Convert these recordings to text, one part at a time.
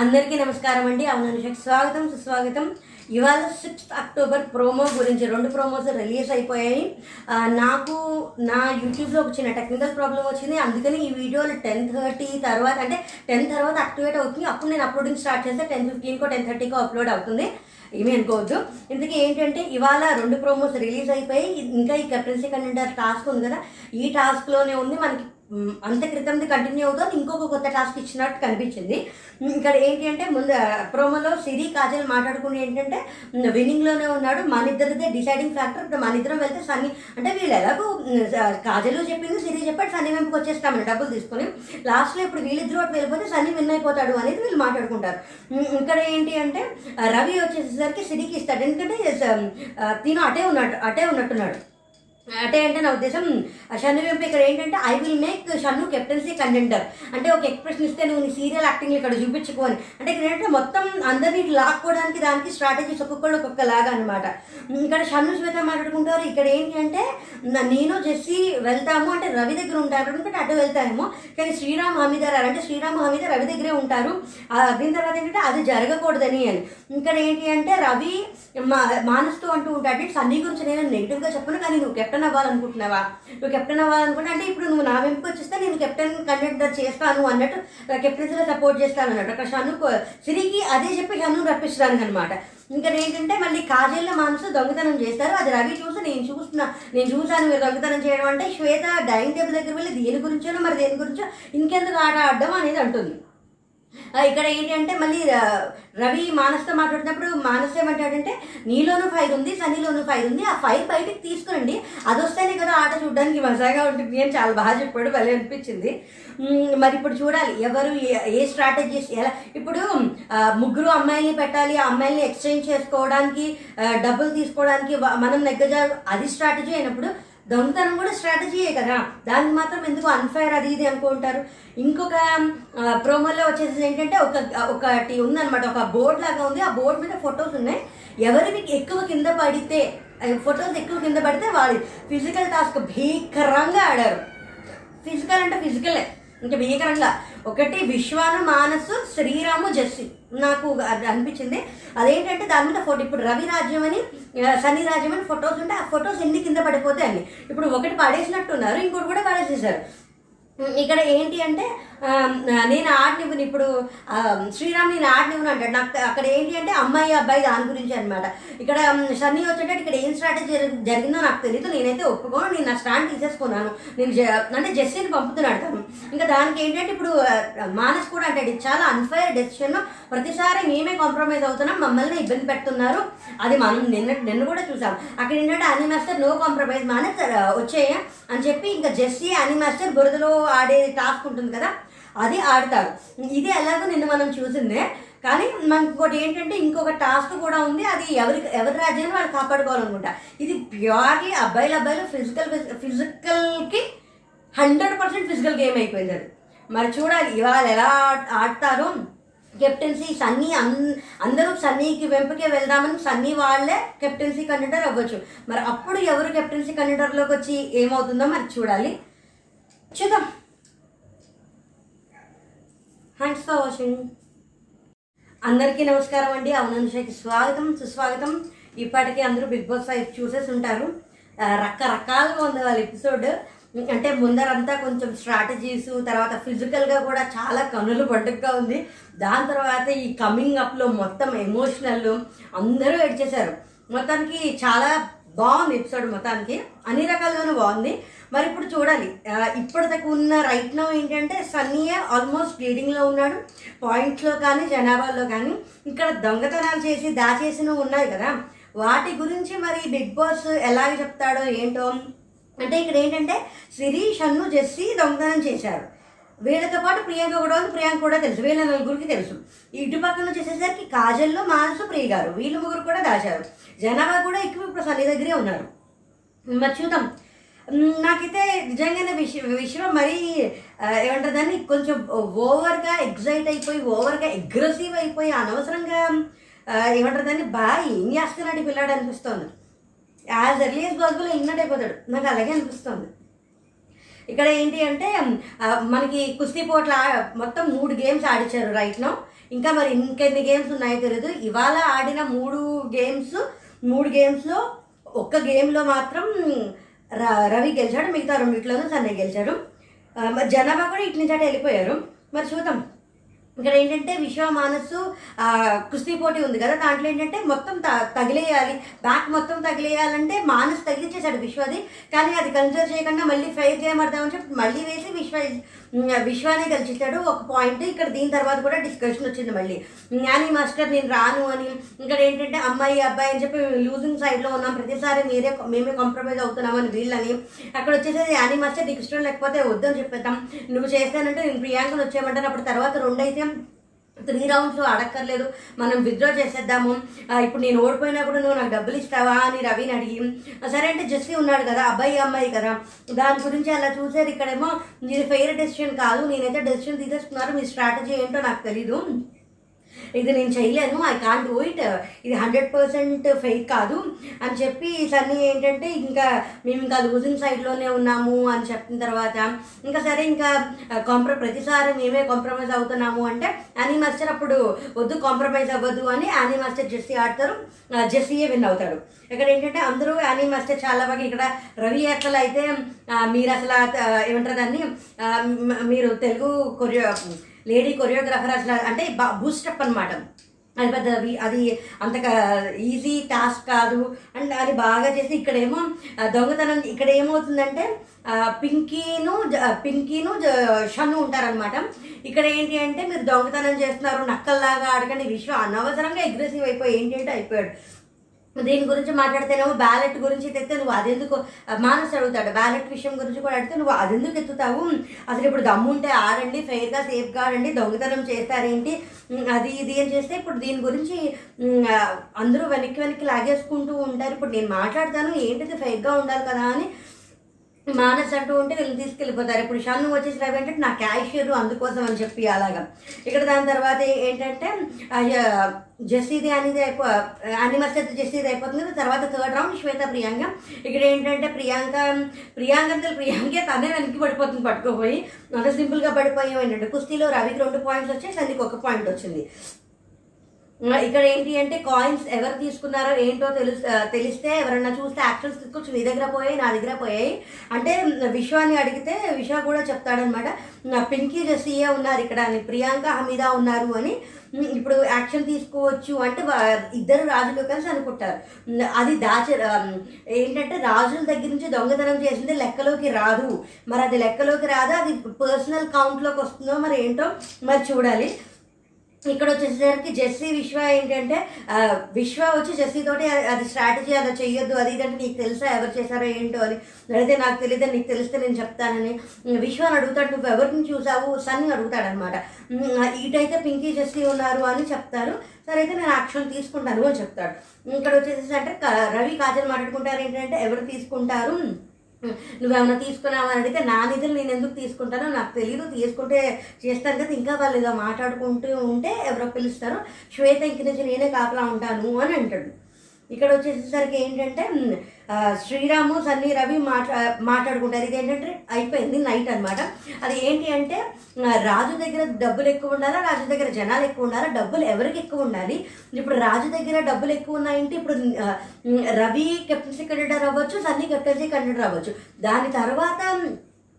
అందరికీ నమస్కారం అండి. అవుననుషకు స్వాగతం సుస్వాగతం. ఇవాళ సిక్స్త్ అక్టోబర్ ప్రోమో గురించి రెండు ప్రోమోస్ రిలీజ్ అయిపోయాయి. నాకు నా యూట్యూబ్లో ఒక చిన్న టెక్నికల్ ప్రాబ్లం వచ్చింది. అందుకని ఈ వీడియోలు టెన్ థర్టీ తర్వాత అంటే టెన్ తర్వాత యాక్టివేట్ అవుతుంది. అప్పుడు నేను అప్లోడింగ్ స్టార్ట్ చేస్తే టెన్ ఫిఫ్టీన్కో టెన్ థర్టీకో అప్లోడ్ అవుతుంది. ఏమీ అనుకోవద్దు. ఇందుకే ఏంటంటే ఇవాళ రెండు ప్రోమోస్ రిలీజ్ అయిపోయి ఇంకా ఈ కెప్టెన్సీ కంటెంటర్ టాస్క్ ఉంది కదా. ఈ టాస్క్లోనే ఉంది. మనకి అంత క్రితంది కంటిన్యూ అవుతుంది ఇంకొక కొత్త టాస్క్ ఇచ్చినట్టు కనిపించింది. ఇక్కడ ఏంటి అంటే ముందు ప్రోమోలో సిరి కాజల్ మాట్లాడుకుని ఏంటంటే విన్నింగ్లోనే ఉన్నాడు. మన ఇద్దరిదే డిసైడింగ్ ఫ్యాక్టర్ ఇప్పుడు మన ఇద్దరం వెళ్తే సన్నీ అంటే వీళ్ళు ఎలాగో కాజలు కాజల్ చెప్పింది సిరి చెప్పాడు సన్నీ వెంపుకి వచ్చేస్తామని డబ్బులు తీసుకొని. లాస్ట్లో ఇప్పుడు వీళ్ళిద్దరు అటు వెళ్ళిపోతే సన్నీ విన్ అయిపోతాడు అనేది వీళ్ళు మాట్లాడుకుంటారు. ఇక్కడ ఏంటి అంటే రవి వచ్చేసరికి సిరికి ఇస్తాడు. ఎందుకంటే తిను అటే ఉన్నట్టు అటే ఉన్నట్టున్నాడు. అంటే అంటే నా ఉద్దేశం షన్ను వెంపు ఇక్కడ ఏంటంటే I will make Shannu captaincy contender అంటే ఒక ఎక్స్ప్రెషన్ ఇస్తే నువ్వు నీ సీరియల్ యాక్టింగ్ ఇక్కడ చూపించుకోని అంటే ఇక్కడ ఏంటంటే మొత్తం అందరినీ లాక్కోవడానికి దానికి స్ట్రాటజీస్ ఒక్కొక్కళ్ళు ఒక్కొక్క లాగా అనమాట ఇక్కడ షన్ను శ్వేత మాట్లాడుకుంటారు. ఇక్కడ ఏంటి అంటే నేను జెస్సి వెళ్తాము. అంటే రవి దగ్గర ఉంటారు అనుకుంటే అటు వెళ్తానేమో. కానీ శ్రీరామ్ హమీదర్ అంటే శ్రీరామ్ హమీదర్ రవి దగ్గరే ఉంటారు. ఆ, దీని తర్వాత ఏంటంటే అది జరగకూడదని అని. ఇక్కడ ఏంటి అంటే రవి మా మానస్తూ అంటూ ఉంటాడు. సన్నీ గురించి నేను నెగిటివ్గా చెప్పను కానీ నువ్వు కెప్టెన్ అవ్వాలనుకుంటున్నావా? నువ్వు కెప్టెన్ అవ్వాలనుకుంటే అంటే ఇప్పుడు నువ్వు నా వెంపుకి వచ్చేస్తే నేను కెప్టెన్ కండక్టర్ చేస్తాను అన్నట్టు కెప్టెన్సీలో సపోర్ట్ చేస్తాను అన్నట్టు. అక్కడ షను సిరికి అదే చెప్పి షను రప్పిస్తాను అనమాట ఇంకా ఏంటంటే మళ్ళీ కాజేళ్ళ మనసు దొంగతనం చేస్తారు. అది రవి చూసి నేను చూస్తున్నా నేను చూశాను మీరు దొంగతనం చేయడం అంటే శ్వేత డైనింగ్ టేబుల్ దగ్గర వెళ్ళి దేని గురించో మరి దేని గురించో ఇంకెందుకు ఆట ఆడడం అనేది అంటుంది. ఇక్కడ ఏంటి అంటే మళ్ళీ రవి మానస్తో మాట్లాడినప్పుడు మానస్ ఏమంటాడంటే నీలోనూ ఫైర్ ఉంది సన్నీలోనూ ఫైర్ ఉంది ఆ ఫైర్ బయటికి తీసుకురండి. అది వస్తేనే కదా ఆట చూడడానికి మజాగా ఉంటుంది. అని చాలా బాగా చెప్పాడు భలే అనిపించింది. మరి ఇప్పుడు చూడాలి ఎవరు ఏ- ఏ స్ట్రాటజీస్ ఎలా ఇప్పుడు ముగ్గురు అమ్మాయిల్ని పెట్టాలి ఆ అమ్మాయిల్ని ఎక్స్చేంజ్ చేసుకోవడానికి డబ్బులు తీసుకోవడానికి మనం నెగ్గజ అది స్ట్రాటజీ అయినప్పుడు దొంగతనం కూడా స్ట్రాటజీయే కదా? దానికి మాత్రం ఎందుకు అన్ఫైర్ అది ఇది అనుకుంటారు? ఇంకొక ప్రోమోలో వచ్చేసి ఏంటంటే ఒక ఒకటి ఉందనమాట ఒక బోర్డ్ లాగా ఉంది. ఆ బోర్డు మీద ఫొటోస్ ఉన్నాయి. ఎవరికి ఎక్కువ కింద పడితే ఫొటోస్ ఎక్కువ కింద పడితే వాళ్ళు ఫిజికల్ టాస్క్ భీకరంగా ఆడారు. ఫిజికల్ అంటే ఫిజికలే ఇంకా భీకరంగా. ఒకటి విశ్వాను మానసు శ్రీరాము జస్సి నాకు అది అనిపించింది. అదేంటంటే దాని మీద ఫోటో ఇప్పుడు రవి రాజ్యం అని ఆ, రాజ్యం అని ఫొటోస్ ఉంటే ఆ ఫొటోస్ ఎన్ని కింద పడిపోతాయి అన్ని. ఇప్పుడు ఒకటి పడేసినట్టున్నారు ఇంకోటి కూడా పడేసేసారు. ఇక్కడ ఏంటి అంటే నేను ఆడనివ్వను ఇప్పుడు శ్రీరామ్ నేను ఆడనివ్వను అంటాడు. నాకు అక్కడ ఏంటి అంటే అమ్మాయి అబ్బాయి దాని గురించి అనమాట ఇక్కడ ఉమ్, సన్నీ వచ్చేటట్టు ఇక్కడ ఏం స్ట్రాటజీ జరిగిందో నాకు తెలియదు నేనైతే ఒప్పుకోను. నేను నా స్టాండ్ తీసేసుకున్నాను. నేను అంటే జస్టిని పంపుతున్నాడు తను. ఇంకా దానికి ఏంటంటే ఇప్పుడు మానస్ కూడా అంటాడు ఇది చాలా అన్ఫైర్ డెసిషన్ ప్రతిసారి మేమే కాంప్రమైజ్ అవుతున్నాం. మమ్మల్ని ఇబ్బంది పెడుతున్నారు. అది మనం నిన్న నిన్న కూడా చూసాం. అక్కడ ఏంటంటే అని మాస్టర్ నో కాంప్రమైజ్ మానస్ వచ్చేయ అని చెప్పి ఇంకా జెస్సీ అని మాస్టర్ బురదలో ఆడే టాస్క్ ఉంటుంది కదా అది ఆడతారు ఇది ఎలాగో నిన్న మనం చూసిందే. కానీ మనకి ఇంకోటి ఏంటంటే ఇంకొక టాస్క్ కూడా ఉంది అది ఎవరి ఎవరి రాజ్యాన్ని వాళ్ళు కాపాడుకోవాలనుకుంటా. ఇది ప్యూర్లీ అబ్బాయిలు అబ్బాయిలు ఫిజికల్ ఫిజికల్కి హండ్రెడ్ పర్సెంట్ ఫిజికల్ గేమ్ అయిపోయింది అది. మరి చూడాలి ఇవాళ ఎలా ఆడతారో? కెప్టెన్సీ సన్నీ అన్ అందరూ సన్నీకి వెంపకే వెళ్దామని సన్నీ వాళ్ళే కెప్టెన్సీ కండక్టర్ అవ్వచ్చు. మరి అప్పుడు ఎవరు కెప్టెన్సీ కండక్టర్లోకి వచ్చి ఏమవుతుందో మరి చూడాలి. చూద్దాం థ్యాంక్స్ ఫర్ వాచింగ్ అందరికీ నమస్కారం అండి. అవునంశకి స్వాగతం సుస్వాగతం. ఇప్పటికీ అందరూ బిగ్ బాస్ ఫైవ్ చూసేసి ఉంటారు. రకరకాలుగా ఉంది వాళ్ళ ఎపిసోడ్ అంటే ముందరంతా కొంచెం స్ట్రాటజీస్ తర్వాత ఫిజికల్గా కూడా చాలా కనులు పండుగగా ఉంది. దాని తర్వాత ఈ కమింగ్ అప్లో మొత్తం ఎమోషనల్ అందరూ ఏడ్చేశారు. మొత్తానికి చాలా బాగుంది ఎపిసోడ్ మొత్తానికి. అన్ని రకాలుగానూ బాగుంది. మరి ఇప్పుడు చూడాలి. ఇప్పటిదాకా ఉన్న రైట్ నౌ ఏంటంటే సన్నీయే ఆల్మోస్ట్ లీడింగ్లో ఉన్నాడు. పాయింట్స్లో కానీ జనాభాలో కానీ ఇక్కడ దొంగతనాలు చేసి దాచేసినవి ఉన్నాయి కదా. వాటి గురించి మరి బిగ్ బాస్ ఎలాగ చెప్తాడో ఏంటో? అంటే ఇక్కడ ఏంటంటే శిరీష్ అన్ను జెస్సీ దొంగతనం చేశారు. వీళ్ళతో పాటు ప్రియాంక కూడా ఉంది. ప్రియాంక కూడా తెలుసు. వీళ్ళ నలుగురికి తెలుసు. ఇటు పక్కన వచ్చేసేసరికి కాజల్లో మానసు ప్రియ గారు వీళ్ళు ముగ్గురు కూడా దాచారు. జనాభా కూడా ఎక్కువ ఇప్పుడు సన్ని దగ్గరే ఉన్నారు. మరి చూద్దాం. నాకైతే నిజంగానే విష విశ్వం మరీ ఏమంటారు దాన్ని? కొంచెం ఓవర్గా ఎగ్జైట్ అయిపోయి ఓవర్గా అగ్రెసివ్ అయిపోయి అనవసరంగా ఏమంటారు దాన్ని? బాగా ఏం చేస్తున్నాడు పిల్లాడు అనిపిస్తుంది. యాజ్ ఎర్లీ యాజ్ పాసిబుల్ ఇన్నట్టు అయిపోతాడు. నాకు అలాగే అనిపిస్తోంది. ఇక్కడ ఏంటి అంటే మనకి కుస్తీ పోట్ల మొత్తం మూడు గేమ్స్ ఆడిచ్చారు రైట్ నో ఇంకా మరి ఇంకెన్ని గేమ్స్ ఉన్నాయో తెలియదు ఇవాళ ఆడిన మూడు గేమ్స్ మూడు గేమ్స్లో ఒక్క గేమ్లో మాత్రం ర- రవి గెలిచాడు మిగతా రెండిట్లోనూ సన్నయ్య గెలిచాడు. మరి జనాభా కూడా ఇటు నుంచి అటు వెళ్ళిపోయారు. మరి చూద్దాం. ఇక్కడ ఏంటంటే విశ్వ మానస్సు కుస్తీ పోటీ ఉంది కదా దాంట్లో ఏంటంటే మొత్తం త- తగిలేయాలి. బ్యాక్ మొత్తం తగిలేయాలంటే మానసు తగిలిచ్చేసాడు విశ్వది. కానీ అది కన్సిడర్ చేయకుండా మళ్ళీ ఫ్రై చేయమడదామని చెప్పి మళ్ళీ వేసి విశ్వ ఉమ్, విశ్వానే ఒక పాయింట్ ఇక్కడ దీని తర్వాత కూడా డిస్కషన్ వచ్చింది మళ్ళీ. నాని మాస్టర్ నేను రాను అని ఇక్కడ ఏంటంటే అమ్మాయి అబ్బాయి అని చెప్పి లూజింగ్ సైడ్లో ఉన్నాం. ప్రతిసారి మీరే మేమే కాంప్రమైజ్ అవుతున్నామని వీళ్ళని. అక్కడ వచ్చేసేది యానీ మాస్టర్ నీకు ఇష్టం లేకపోతే వద్దని చెప్పేద్దాం. నువ్వు చేస్తానంటే నేను ప్రియాంకను వచ్చేయమంటాను. అప్పుడు తర్వాత రెండు అయితే త్రీ రౌండ్స్ అడక్కర్లేదు మనం విత్డ్రా చేసేద్దాము. ఇప్పుడు నేను ఓడిపోయినా కూడా నువ్వు నాకు డబ్బులు ఇస్తావా అని రవిని అడిగి సరే అంటే జస్సీ ఉన్నాడు కదా అబ్బాయి అమ్మాయి కదా. దాని గురించి అలా చూసారు ఇక్కడేమో ఇది ఫెయిర్ డెసిషన్ కాదు నేనైతే డెసిషన్ తీసేసుకున్నారు మీ స్ట్రాటజీ ఏంటో నాకు తెలీదు. ఇది నేను చేయలేను ఐ కాంట్ డూ ఇట్ ఇది హండ్రెడ్ పర్సెంట్ ఫెయిక్ కాదు. అని చెప్పి సన్నీ ఏంటంటే ఇంకా మేము ఇంకా లూజింగ్ సైడ్లోనే ఉన్నాము అని చెప్పిన తర్వాత ఇంకా సరే ఇంకా కాంప్ర ప్రతిసారి మేమే కాంప్రమైజ్ అవుతున్నాము అంటే యానీ మాస్టర్ అప్పుడు వద్దు కాంప్రమైజ్ అవ్వద్దు అని యానీ మాస్టర్ జెస్సీ ఆడతారు. జెస్సీయే విన్ అవుతాడు. ఇక్కడ ఏంటంటే అందరూ యానీ మాస్టర్ చాలా బాగా ఇక్కడ రవి అసలు అయితే మీరు అసలు ఏమంటారు దాన్ని? మీరు తెలుగు కొరియో లేడీ కొరియోగ్రాఫర్ అసలు అంటే బూస్టప్ అనమాట అది పెద్ద అది అంత ఈజీ టాస్క్ కాదు. అండ్ అది బాగా చేసి ఇక్కడేమో దొంగతనం ఇక్కడ ఏమవుతుందంటే పింకీను జ- పింకీను షన్ను ఉంటారనమాట ఇక్కడ ఏంటి అంటే మీరు దొంగతనం చేస్తున్నారు నక్కల్లాగా ఆడకండి విశ్వ అనవసరంగా అగ్రెసివ్ అయిపోయి ఏంటి అంటే అయిపోయాడు. దీని గురించి మాట్లాడితేనేమో బ్యాలెట్ గురించి తెస్తే నువ్వు అదెందుకు మానస్ అడుగుతాడు. బ్యాలెట్ విషయం గురించి కూడా అడిగితే నువ్వు అదెందుకు ఎత్తుతావు? అసలు ఇప్పుడు దమ్ముంటే ఆడండి ఫెయిర్గా సేఫ్గా ఆడండి దొంగతనం చేస్తారేంటి? అది ఇది అని చేస్తే ఇప్పుడు దీని గురించి అందరూ వెనక్కి వెనక్కి లాగేసుకుంటూ ఉంటారు. ఇప్పుడు నేను మాట్లాడతాను ఏంటిది ఫెయిర్గా ఉండాలి కదా అని మానస్ అంటూ ఉంటే వీళ్ళు తీసుకెళ్ళిపోతారు. ఇప్పుడు షన్ను వచ్చేసి రవి ఏంటంటే నా క్యాషియర్ అందుకోసం అని చెప్పి అలాగా. ఇక్కడ దాని తర్వాత ఏంటంటే ఆ, జెస్సీది అనేది అయిపో అనిమస్ అయితే జెస్సీది అయిపోతుంది. తర్వాత థర్డ్ రౌండ్ శ్వేత ప్రియాంక. ఇక్కడ ఏంటంటే ప్రియాంక ప్రియాంక అంటే ప్రియాంకే తనే వెనక్కి పడిపోతుంది పట్టుకోపోయి. అంత సింపుల్గా పడిపోయాం ఏంటంటే కుస్తీలో రవికి రెండు పాయింట్స్ వచ్చాయి సన్నికి ఒక పాయింట్ వచ్చింది. ఇక్కడ ఏంటి అంటే కాయిన్స్ ఎవరు తీసుకున్నారో ఏంటో తెలు తెలిస్తే ఎవరన్నా చూస్తే యాక్షన్స్ తీసుకొచ్చి మీ దగ్గర పోయాయి నా దగ్గర పోయాయి. అంటే విశ్వాన్ని అడిగితే విశ్వ కూడా చెప్తాడనమాట. నా పింకీ జెస్సీయే ఉన్నారు ఇక్కడ అని ప్రియాంక హమీదా ఉన్నారు అని. ఇప్పుడు యాక్షన్ తీసుకోవచ్చు అంటే ఇద్దరు రాజులు కలిసి అనుకుంటారు. అది దాచ ఏంటంటే రాజుల దగ్గర నుంచి దొంగతనం చేసింది లెక్కలోకి రాదు. మరి అది లెక్కలోకి రాదు? అది పర్సనల్ కౌంట్లోకి వస్తుందో మరి ఏంటో మరి చూడాలి. ఇక్కడ వచ్చేసరికి జెస్సీ విశ్వ ఏంటంటే విశ్వ వచ్చి జెస్సీ తోటి అది- అది స్ట్రాటజీ అలా చెయ్యొద్దు అది ఇదంటే నీకు తెలుసా ఎవరు చేశారో ఏంటో అని. అడిగితే నాకు తెలియదు నీకు తెలిస్తే నేను చెప్తానని. ఉమ్, అడుగుతాడు నువ్వు ఎవరిని చూసావు? సన్ని అడుగుతాడనమాట. ఉమ్, ఇటైతే పింకీ జెస్సీ ఉన్నారు అని చెప్తారు. సరే అయితే నేను యాక్షన్ తీసుకుంటాను అని చెప్తాడు. ఇక్కడ వచ్చేసి అంటే రవి కాజల్ మాట్లాడుకుంటారు ఏంటంటే ఎవరు తీసుకుంటారు? నువ్వేమైనా తీసుకున్నావని అడిగితే నా నిధులు నేను ఎందుకు తీసుకుంటానో నాకు తెలియదు తీసుకుంటే చేస్తాను కదా ఇంకా వాళ్ళు ఇలా మాట్లాడుకుంటూ ఉంటే ఎవరో పిలుస్తారు. శ్వేత ఇంక నుంచి నేనే కాపలా ఉంటాను అని అంటాడు. ఇక్కడ వచ్చేసరికి ఏంటంటే శ్రీరాము సన్నీ రవి మాట్లా మాట్లాడుకుంటారు. ఇది ఏంటంటే అయిపోయింది నైట్ అనమాట అది ఏంటి అంటే రాజు దగ్గర డబ్బులు ఎక్కువ ఉండాలా రాజు దగ్గర జనాలు ఎక్కువ ఉండాలా? డబ్బులు ఎవరికి ఎక్కువ ఉండాలి? ఇప్పుడు రాజు దగ్గర డబ్బులు ఎక్కువ ఉన్నాయంటే ఇప్పుడు రవి కెప్టెన్సీ కండక్టర్ అవ్వచ్చు సన్నీ కెప్టెన్సీ కండక్టర్ అవ్వచ్చు. దాని తర్వాత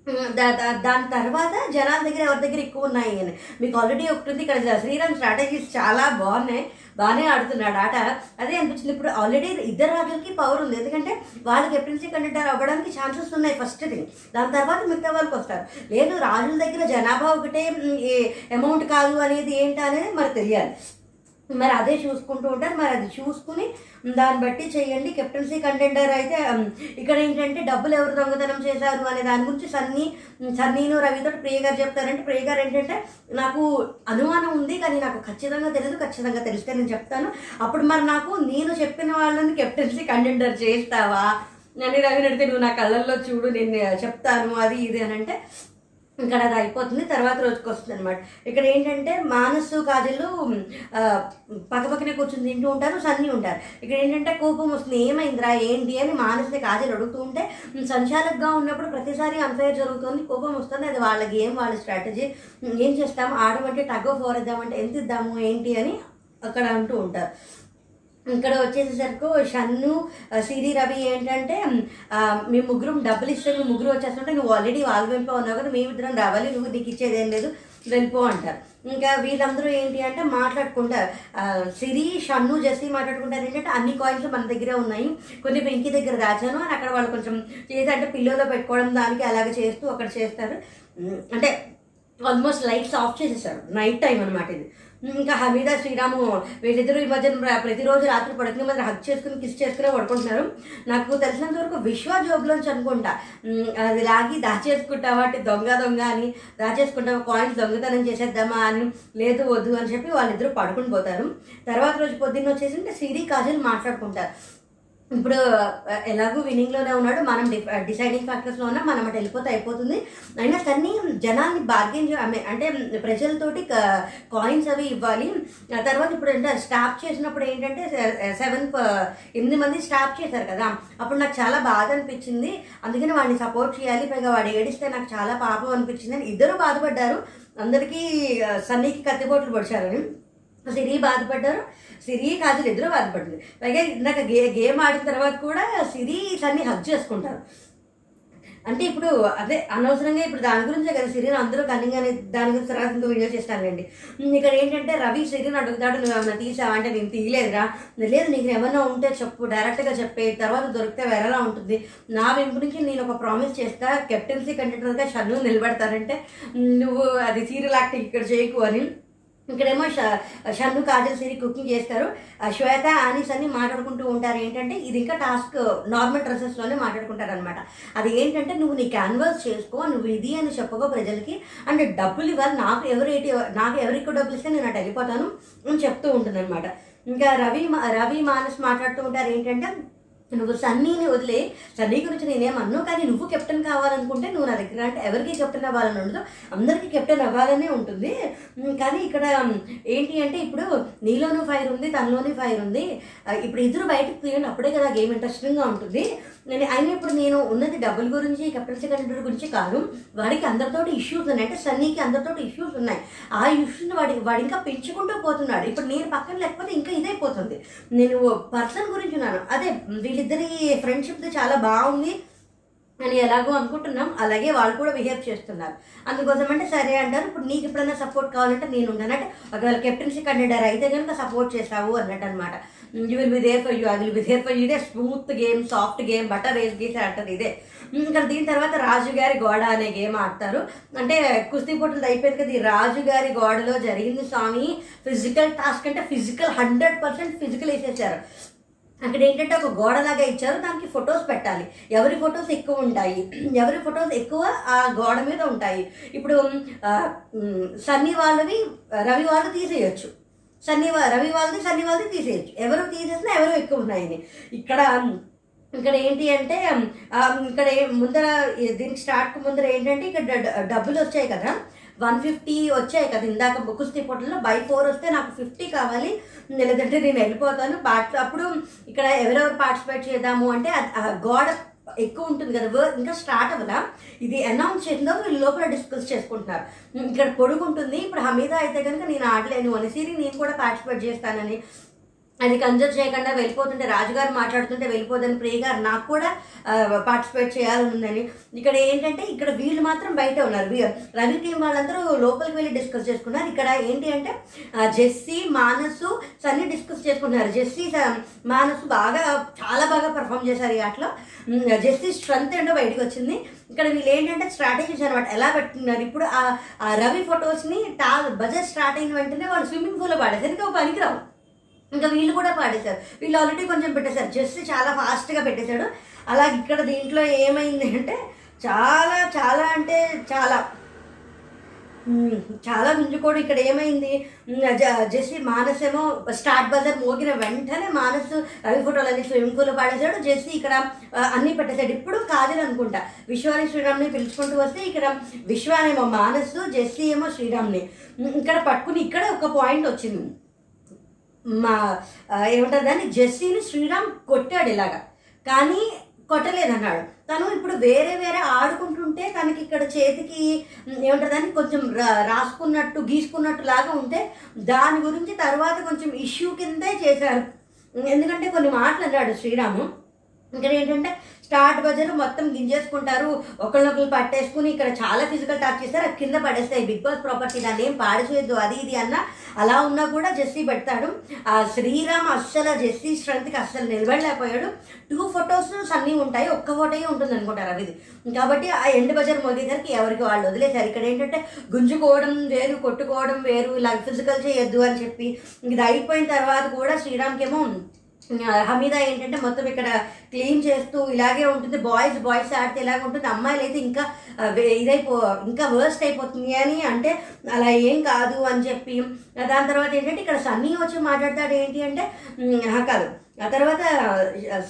దా- దా- దాని తర్వాత జనాల దగ్గర ఎవరి దగ్గర ఎక్కువ ఉన్నాయి అని. మీకు ఆల్రెడీ ఒకటి ఉంది. ఇక్కడ శ్రీరామ్ స్ట్రాటజీస్ చాలా బాగున్నాయి. బాగానే ఆడుతున్నాడు. ఆట అదే అనిపించింది. ఇప్పుడు ఆల్రెడీ ఇద్దరు రాజులకి పవర్ ఉంది. ఎందుకంటే వాళ్ళు కెప్టెన్సీ కండక్టర్ అవ్వడానికి ఛాన్సెస్ ఉన్నాయి ఫస్ట్ థింగ్ దాని తర్వాత మిగతా వాళ్ళకి వస్తారు. లేదు రాజుల దగ్గర జనాభా ఒకటే అమౌంట్ కాదు అనేది ఏంటి అనేది మరి తెలియాలి. మరి అదే చూసుకుంటూ ఉంటారు. మరి అది చూసుకుని దాన్ని బట్టి చేయండి. కెప్టెన్సీ కంటెండర్ అయితే ఇక్కడ ఏంటంటే డబ్బులు ఎవరు దొంగతనం చేశారు అనే దాని గురించి సన్నీ సన్నీను రవితో ప్రియ గారు చెప్తారంటే ప్రియ గారు ఏంటంటే నాకు అనుమానం ఉంది కానీ నాకు ఖచ్చితంగా తెలియదు ఖచ్చితంగా తెలిస్తే నేను చెప్తాను. అప్పుడు మరి నాకు నేను చెప్పిన వాళ్ళని కెప్టెన్సీ కంటెండర్ చేస్తావా? అని రవిని అడిగితే నువ్వు నా కళ్ళల్లో చూడు నేను చెప్తాను అది ఇది అని అంటే ఇక్కడ అది అయిపోతుంది తర్వాత రోజుకి వస్తుంది అనమాట ఇక్కడ ఏంటంటే మానసు కాజలు పక్కపక్కనే కూర్చుని తింటూ ఉంటారు సన్నీ ఉంటారు. ఇక్కడ ఏంటంటే కోపం వస్తుంది ఏమైందిరా ఏంటి అని మానసుని కాజలు అడుగుతూ ఉంటే సంచాలకుగా ఉన్నప్పుడు ప్రతిసారి అన్ఫైర్ జరుగుతుంది కోపం వస్తుంది అది వాళ్ళ గేమ్ వాళ్ళ స్ట్రాటజీ. ఏం చేస్తాము ఆడమంటే టగ్ ఆఫ్ వార్ ఇద్దామంటే ఎంత ఇద్దాము ఏంటి అని అక్కడ అంటూ ఉంటారు. ఇక్కడ వచ్చేసేసరికి షన్ను సిరి రవి ఏంటంటే మీ ముగ్గురు డబ్బులు ఇస్తే మీ ముగ్గురు వచ్చేస్తుంటే నువ్వు ఆల్రెడీ వాళ్ళు వెళ్ళిపో ఉన్నావు కదా మేమిద్దరం ఇద్దరం రావాలి నువ్వు నీకు ఇచ్చేది ఏం లేదు వెళ్ళిపో అంటారు. ఇంకా వీళ్ళందరూ ఏంటి అంటే మాట్లాడుకుంటారు. సిరి షన్ను జెస్సీ మాట్లాడుకుంటారు. ఏంటంటే అన్ని కాయిన్స్ మన దగ్గర ఉన్నాయి. కొన్ని వెంకీ దగ్గర దాచాను అని అక్కడ వాళ్ళు కొంచెం చేసి అంటే పిల్లోలో పెట్టుకోవడం దానికి అలాగే చేస్తూ అక్కడ చేస్తారు. అంటే ఆల్మోస్ట్ లైట్స్ ఆఫ్ చేసేసారు. నైట్ టైం అనమాట ఇది. ఇంకా హమీదా శ్రీరాము వీళ్ళిద్దరూ ఈ మధ్యన ప్రతిరోజు రాత్రి పడుకునే మధ్య హక్ చేసుకుని కిస్ చేసుకునే పడుకుంటున్నారు. నాకు తెలిసినంత వరకు విశ్వ జోబులోంచి అనుకుంటా. అది లాగి దాచేసుకుంటావా అంటే దొంగ దొంగ అని. దాచేసుకుంటావా కాయిన్స్ దొంగతనం చేసేద్దామా అని. లేదు వద్దు అని చెప్పి వాళ్ళిద్దరూ పడుకుని పోతారు. తర్వాత రోజు పొద్దున్న వచ్చేసి అంటే సిరి కాజల్ మాట్లాడుకుంటారు. ఇప్పుడు ఎలాగో విన్నింగ్లోనే ఉన్నాడు. మనం డిసైడింగ్ ఫ్యాక్టర్స్లో ఉన్నా మనం అటు వెళ్ళిపోతే అయిపోతుంది. అయినా కానీ జనాన్ని బార్గెన్ అంటే ప్రజలతోటి కాయిన్స్ అవి ఇవ్వాలి. ఆ తర్వాత ఇప్పుడు అంటే స్టాప్ చేసినప్పుడు ఏంటంటే సెవెన్ ఎనిమిది మంది స్టాప్ చేశారు కదా. అప్పుడు నాకు చాలా బాధ అనిపించింది. అందుకని వాడిని సపోర్ట్ చేయాలి. పైగా వాడు ఏడిస్తే నాకు చాలా పాపం అనిపించింది. అని ఇద్దరు బాధపడ్డారు. అందరికీ సన్నీకి కత్తిపోట్లు పొడిచారని. సిరి బాధపడ్డారు. సిరి కాజల్ ఇద్దరు బాధపడింది పైగా ఇందాక గే గేమ్ ఆడిన తర్వాత కూడా సిరి సన్ని హక్ చేసుకుంటారు. అంటే ఇప్పుడు అదే అనవసరంగా ఇప్పుడు దాని గురించే కదా సిరిని అందరూ కన్నింగ్ అనే దాని గురించి తర్వాత ఇంకో వీడియో చేస్తానండి ఇక్కడ ఏంటంటే రవి సిరిని అడుగుతాడు నువ్వు ఏమైనా తీసావా? అంటే నేను తీయలేదురా. లేదు నీకు ఏమైనా ఉంటే చెప్పు డైరెక్ట్గా చెప్పే తర్వాత దొరికితే వేరేలా ఉంటుంది. నా వెంపు నుంచి నేను ఒక ప్రామిస్ చేస్తా కెప్టెన్సీ కంటెంటర్గా షన్ను నిలబెడతానంటే నువ్వు అది సీరియల్ యాక్టింగ్ ఇక్కడ చేయకు అని ఇక్కడేమో షన్ను కాజల్ సిరి కుకింగ్ చేస్తారు. శ్వేత ఆనీస్ అని మాట్లాడుకుంటూ ఉంటారు. ఏంటంటే ఇది ఇంకా టాస్క్ నార్మల్ డ్రెస్సెస్లోనే మాట్లాడుకుంటారు అనమాట అది ఏంటంటే నువ్వు నీ క్యాన్వాస్ చేసుకో నువ్వు ఇది అని చెప్పకో ప్రజలకి. అండ్ డబ్బులు ఇవ్వాలి. నాకు ఎవరు ఏంటి నాకు ఎవరికి డబ్బులు ఇస్తే నేను అటు వెళ్ళిపోతాను అని చెప్తూ ఉంటుంది అనమాట ఇంకా రవి మా- రవి మానస్ మాట్లాడుతూ ఉంటారు. ఏంటంటే నువ్వు సన్నీని వదిలే సన్నీ గురించి నేనేమన్ను కానీ నువ్వు కెప్టెన్ కావాలనుకుంటే నువ్వు నా దగ్గర అంటే ఎవరికి కెప్టెన్ అవ్వాలని ఉండదు అందరికీ కెప్టెన్ అవ్వాలనే ఉంటుంది. కానీ ఇక్కడ ఏంటి అంటే ఇప్పుడు నీలోనూ ఫైర్ ఉంది తనలోనే ఫైర్ ఉంది. ఇప్పుడు ఇద్దరు బయటకు తీయండి అప్పుడే కదా గేమ్ ఇంట్రెస్టింగ్గా ఉంటుంది. నేను అయినా ఇప్పుడు నేను ఉన్నది డబ్బుల గురించి కెప్టెన్సీ కంటెంటర్ గురించి కాదు. వాడికి అందరితోటి ఇష్యూస్ ఉన్నాయి. అంటే సన్నీకి అందరితోటి ఇష్యూస్ ఉన్నాయి. ఆ ఇష్యూస్ని వాడి వాడు ఇంకా పెంచుకుంటూ పోతున్నాడు. ఇప్పుడు నేను పక్కన లేకపోతే ఇంకా ఇదైపోతుంది నేను పర్సన్ గురించి ఉన్నాను. అదే వీళ్ళిద్దరి ఫ్రెండ్షిప్ చాలా బాగుంది. అని ఎలాగో అనుకుంటున్నాం. అలాగే వాళ్ళు కూడా బిహేవ్ చేస్తున్నారు. అందుకోసం అంటే సరే అంటారు. ఇప్పుడు నీకు ఎప్పుడైనా సపోర్ట్ కావాలంటే నేను ఉన్నానంటే ఒకవేళ కెప్టెన్సీ కండిడర్ అయితే కనుక సపోర్ట్ చేస్తావు అన్నట్టు అనమాట you will be there for you I will be there for you ఇదే smooth game soft game butter race గీస్ అంటారు ఇదే. Hmm, ఇంకా దీని తర్వాత రాజు గారి గోడ అనే గేమ్ ఆడతారు. అంటే కుస్తీ పోటీలు అయిపోయింది కదా. ఈ రాజు గారి గోడలో జరిగింది స్వామి. ఫిజికల్ టాస్క్ అంటే ఫిజికల్ హండ్రెడ్ పర్సెంట్ ఫిజికల్ వేసేసారు. అక్కడ ఏంటంటే ఒక గోడలాగా ఇచ్చారు దానికి ఫొటోస్ పెట్టాలి. ఎవరి ఫొటోస్ ఎక్కువ ఉంటాయి ఎవరి ఫొటోస్ ఎక్కువ ఆ గోడ మీద ఉంటాయి. ఇప్పుడు ఆ, సన్నీ వాళ్ళవి రవి వాళ్ళు తీసేయచ్చు. సన్నీ రవి వాళ్ళది సన్నీ వాళ్ళది తీసేయచ్చు. ఎవరు తీసేసినా ఎవరు ఎక్కువ ఉన్నాయని. ఇక్కడ ఇక్కడ ఏంటి అంటే ఇక్కడ ముందర దీనికి స్టార్ట్ ముందర ఏంటంటే ఇక్కడ డబ్బులు వచ్చాయి కదా. వన్ ఫిఫ్టీ వచ్చాయి కదా ఇందాక కుస్తీ పోటీలో బై ఫోర్ వస్తే నాకు ఫిఫ్టీ కావాలి. లేదంటే నేను వెళ్ళిపోతాను. పార్ట్ అప్పుడు ఇక్కడ ఎవరెవరు పార్టిసిపేట్ చేద్దాము అంటే గోడ ఎక్కువ ఉంటుంది కదా. వర్క్ ఇంకా స్టార్ట్ అవ్వదా? ఇది అనౌన్స్ చేసిందో వీళ్ళు లోపల డిస్కస్ చేసుకుంటున్నారు. ఇక్కడ పొడుగు ఉంటుంది. ఇప్పుడు హమీదా అయితే కనుక నేను ఆడలేను అనేసి నేను కూడా పార్టిసిపేట్ చేస్తానని అది కన్జర్వ్ చేయకుండా వెళ్ళిపోతుంటే రాజుగారు మాట్లాడుతుంటే వెళ్ళిపోదని ప్రియగారు నాకు కూడా పార్టిసిపేట్ చేయాలని ఉందని ఇక్కడ ఏంటంటే ఇక్కడ వీళ్ళు మాత్రం బయట ఉన్నారు. రవి టీం వాళ్ళందరూ లోపలికి వెళ్ళి డిస్కస్ చేసుకున్నారు. ఇక్కడ ఏంటి అంటే జెస్సీ మానసు సన్ని డిస్కస్ చేసుకున్నారు జెస్సీ స- మానసు బాగా చాలా బాగా పర్ఫామ్ చేశారు ఈ ఆటలో. జెస్సీ స్ట్రెంత్ ఏంటో బయటకు వచ్చింది. ఇక్కడ వీళ్ళు ఏంటంటే స్ట్రాటజీస్ అనమాట ఎలా పెట్టుకున్నారు? ఇప్పుడు ఆ రవి ఫొటోస్ని టా బజెట్ స్టార్ట్ అయిన వెంటనే వాళ్ళు స్విమ్మింగ్ పూల్లో పాడేసారు ఇంకా పనికిరావు. ఇంకా వీళ్ళు కూడా పాడేశారు. వీళ్ళు ఆల్రెడీ కొంచెం పెట్టేశారు. జస్ట్ చాలా ఫాస్ట్గా పెట్టేశాడు. అలాగే ఇక్కడ దీంట్లో ఏమైంది అంటే చాలా చాలా అంటే చాలా. చాలా గుంజుకోడు. ఇక్కడ ఏమైంది? జెస్సి మానసేమో జెస్సీ స్టార్ట్ బజార్ మోగిన వెంటనే మానసు రవి ఫోటోలు అన్ని స్విమ్మింగ్ పూల్ పాడేశాడు. జెస్సీ ఇక్కడ అన్నీ అన్ని పెట్టేశాడు. ఇప్పుడు కాజల్ అనుకుంటా. విశ్వాని శ్రీరామ్ని పిలుచుకుంటూ వస్తే ఇక్కడ విశ్వానేమో మానసు జెస్సీ ఏమో శ్రీరామ్ని. ఇక్కడ పట్టుకుని ఇక్కడ ఒక పాయింట్ వచ్చింది. మా ఏమంటారు దాన్ని? జెస్సీని శ్రీరామ్ కొట్టాడు ఇలాగా. కానీ కొట్టలేదన్నాడు. తను ఇప్పుడు వేరే వేరే ఆడుకుంటుంటే తనకి ఇక్కడ చేతికి ఉమ్, ఏమంటారు దాన్ని? కొంచెం రా- రాసుకున్నట్టు గీసుకున్నట్టు లాగా ఉంటే దాని గురించి తర్వాత కొంచెం ఇష్యూ కిందే చేశారు. ఎందుకంటే కొన్ని మాటలు అన్నాడు శ్రీరాము. ఇక్కడ ఏంటంటే స్టార్ట్ బజర్ మొత్తం గింజేసుకుంటారు. ఒకళ్ళొకరు పట్టేసుకుని ఇక్కడ చాలా ఫిజికల్ టాక్ చేస్తారు. అది కింద పడేస్తాయి. బిగ్ బాస్ ప్రాపర్టీ దాన్ని ఏం పాడిచేయద్దు అది ఇది అన్న అలా ఉన్నా కూడా జెస్సీ పెడతాడు. ఆ శ్రీరామ్ అస్సలు జెస్సీ స్ట్రెంత్కి అస్సలు నిలబడలేకపోయాడు. టూ ఫొటోస్ అన్నీ ఉంటాయి. ఒక్క ఫోటోయే ఉంటుంది అనుకుంటారు అవి. కాబట్టి ఆ ఎండ్ బజార్ మోగేసరికి ఎవరికి వాళ్ళు వదిలేశారు. ఇక్కడ ఏంటంటే గుంజుకోవడం వేరు కొట్టుకోవడం వేరు ఇలా ఫిజికల్ చేయొద్దు అని చెప్పి. ఇది అయిపోయిన తర్వాత కూడా శ్రీరామ్కేమో ఏమో హమీదా ఏంటంటే మొత్తం ఇక్కడ క్లీన్ చేస్తూ ఇలాగే ఉంటుంది. బాయ్స్ బాయ్స్ ఆడితే ఇలాగే ఉంటుంది. అమ్మాయిలు అయితే ఇంకా ఇదైపో ఇంకా వర్స్ట్ అయిపోతుంది అని అంటే అలా ఏం కాదు అని చెప్పి దాని తర్వాత ఏంటంటే ఇక్కడ సన్నీ వచ్చి మాట్లాడతాడు ఏంటి అంటే కాదు. ఆ తర్వాత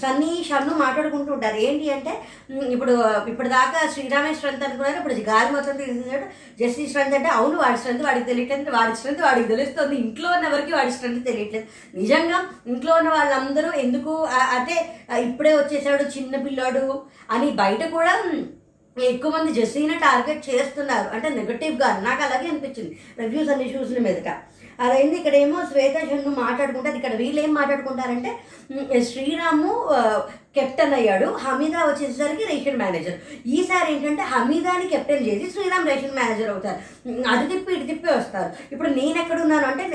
సన్నీ షన్ను మాట్లాడుకుంటూ ఉంటారు. ఏంటి అంటే ఇప్పుడు ఇప్పుడు దాకా శ్రీరామే స్ట్రెంత్ అనుకున్నారు. ఇప్పుడు గాలి మొత్తం తీసేసాడు. జస్టిస్ స్ట్రెంత్ అంటే అవును వాడి స్ట్రెంత్ వాడికి తెలియట్లేదు. వాడి స్ట్రెంత్ వాడికి తెలుస్తుంది. ఇంట్లో ఉన్న ఎవరికి వాడి స్ట్రెంత్ తెలియట్లేదు. నిజంగా ఇంట్లో ఉన్న వాళ్ళందరూ ఎందుకు అదే ఇప్పుడే వచ్చేసాడు చిన్న పిల్లాడు అని బయట కూడా ఎక్కువ మంది జెస్సీని టార్గెట్ చేస్తున్నారు. అంటే నెగటివ్గా నాకు అలాగే అనిపించింది. రివ్యూస్ అన్ని చూసిన మీదట. అదైంది. ఇక్కడ ఏమో శ్వేత షన్ను మాట్లాడుకుంటారు ఇక్కడ వీళ్ళు ఏం మాట్లాడుకుంటారంటే శ్రీరాము కెప్టెన్ అయ్యాడు. హమీదా వచ్చేసరికి రేషన్ మేనేజర్. ఈసారి ఏంటంటే హమీదాని కెప్టెన్ చేసి శ్రీరామ్ రేషన్ మేనేజర్ అవుతారు. అది తిప్పి ఇటు తిప్పి వస్తారు. ఇప్పుడు నేను ఎక్కడున్నాను అంటే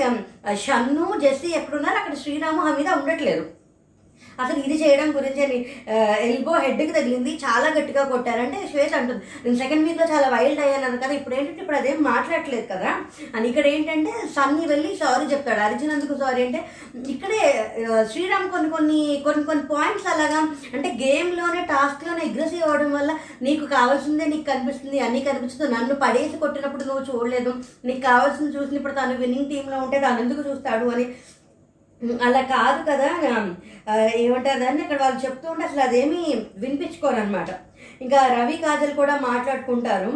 షన్ను జెస్సీ ఎక్కడున్నారు? అక్కడ శ్రీరాము హమీదా ఉండట్లేదు. అసలు ఇది చేయడం గురించి అని ఎల్బో హెడ్కి తగిలింది చాలా గట్టిగా కొట్టారంటే శ్వేత అంటుంది నేను సెకండ్ వీక్లో చాలా వైల్డ్ అయ్యాను కదా ఇప్పుడు ఏంటంటే ఇప్పుడు అదేం మాట్లాడలేదు కదా? అని ఇక్కడ ఏంటంటే సన్నీ వెళ్ళి సారీ చెప్తాడు. అరిచినందుకు సారీ అంటే ఇక్కడే శ్రీరామ్ కొన్ని కొన్ని కొన్ని కొన్ని పాయింట్స్ అలాగా అంటే గేమ్లోనే టాస్క్లోనే అగ్రెసివ్ అవ్వడం వల్ల నీకు కావాల్సిందే నీకు కనిపిస్తుంది అన్నీ కనిపిస్తుంది. నన్ను పడేసి కొట్టినప్పుడు నువ్వు చూడలేదు. నీకు కావాల్సింది చూసినప్పుడు తను విన్నింగ్ టీంలో ఉంటే తను ఎందుకు చూస్తాడు అని అలా కాదు కదా ఏమంటారు దాన్ని? అక్కడ వాళ్ళు చెప్తూ ఉంటే అసలు అదేమీ వినిపించుకోరు అనమాట ఇంకా రవి కాజల్ కూడా మాట్లాడుకుంటారు.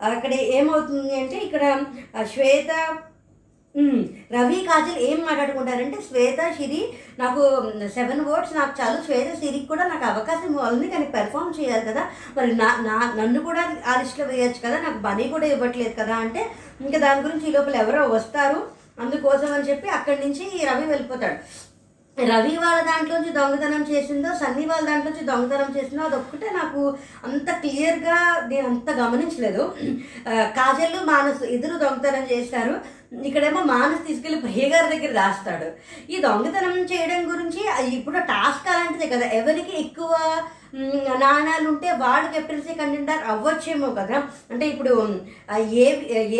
అక్కడ ఏమవుతుంది అంటే ఇక్కడ శ్వేత రవి కాజల్ ఏం మాట్లాడుకుంటారంటే శ్వేత సిరి నాకు సెవెన్ వర్డ్స్ నాకు చాలు శ్వేత సిరికి కూడా నాకు అవకాశం ఉంది కానీ పెర్ఫామ్ చేయాలి కదా. మరి నా నా నన్ను కూడా ఆ లిస్ట్లో వేయచ్చు కదా నాకు బనీ కూడా ఇవ్వట్లేదు కదా అంటే ఇంకా దాని గురించి ఈ లోపల ఎవరో వస్తారు. అందుకోసం అని చెప్పి అక్కడి నుంచి రవి వెళ్ళిపోతాడు. రవి వాళ్ళ దాంట్లోంచి దొంగతనం చేసిందో సన్నీ వాళ్ళ దాంట్లోంచి దొంగతనం చేసిందో అదొక్కటే నాకు అంత క్లియర్గా నేను అంత గమనించలేదు. కాజల్లు కాజల్ మానస్ ఇద్దరు దొంగతనం చేస్తారు. ఇక్కడేమో మానస్ తీసుకెళ్ళి ప్రియగారి దగ్గర దాస్తాడు. ఈ దొంగతనం చేయడం గురించి అది ఇప్పుడు టాస్క్ అలాంటిదే కదా. ఎవరికి ఎక్కువ నాణాలు ఉంటే వాళ్ళు కెప్టెన్సీ కంటెండర్ అవ్వచ్చేమో కదా. అంటే ఇప్పుడు ఏ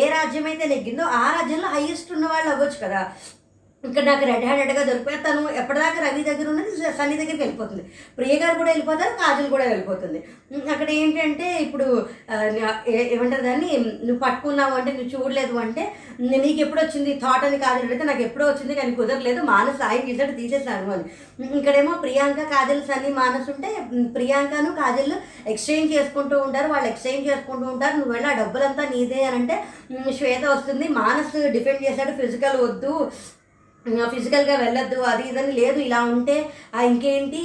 ఏ రాజ్యం అయితే నెగ్గిందో ఆ రాజ్యంలో హైయెస్ట్ ఉన్న వాళ్ళు అవ్వచ్చు కదా. ఇక్కడ నాకు రెడ్ హ్యాండెడ్గా దొరికిపోయి తను ఎప్పటిదాకా రవి దగ్గర ఉన్నది సన్నీ దగ్గరికి వెళ్ళిపోతుంది. ప్రియ గారు కూడా వెళ్ళిపోతారు కాజల్ కూడా వెళ్ళిపోతుంది. అక్కడ ఏంటంటే ఇప్పుడు ఏ- ఏమంటారు దాన్ని? నువ్వు పట్టుకున్నావు అంటే నువ్వు చూడలేదు అంటే నీకు ఎప్పుడు వచ్చింది? థాట్ అని కాజల్ అడిగితే నాకు ఎప్పుడో వచ్చింది కానీ కుదరలేదు. మానస్ సాయం చేసాడు తీసేసాను అని ఇక్కడేమో ప్రియాంక కాజల్ సన్నీ మానస్ ఉంటే ప్రియాంకను కాజల్ ఎక్స్చేంజ్ చేసుకుంటూ ఉంటారు. వాళ్ళు ఎక్స్చేంజ్ చేసుకుంటూ ఉంటారు. నువ్వు వెళ్ళి ఆ డబ్బులంతా నీదే అని అంటే శ్వేత వస్తుంది. మానస్ డిఫెండ్ చేశాడు. ఫిజికల్ వద్దు. ఫిజికల్గా వెళ్ళొద్దు అది ఇదని లేదు. ఇలా ఉంటే ఇంకేంటి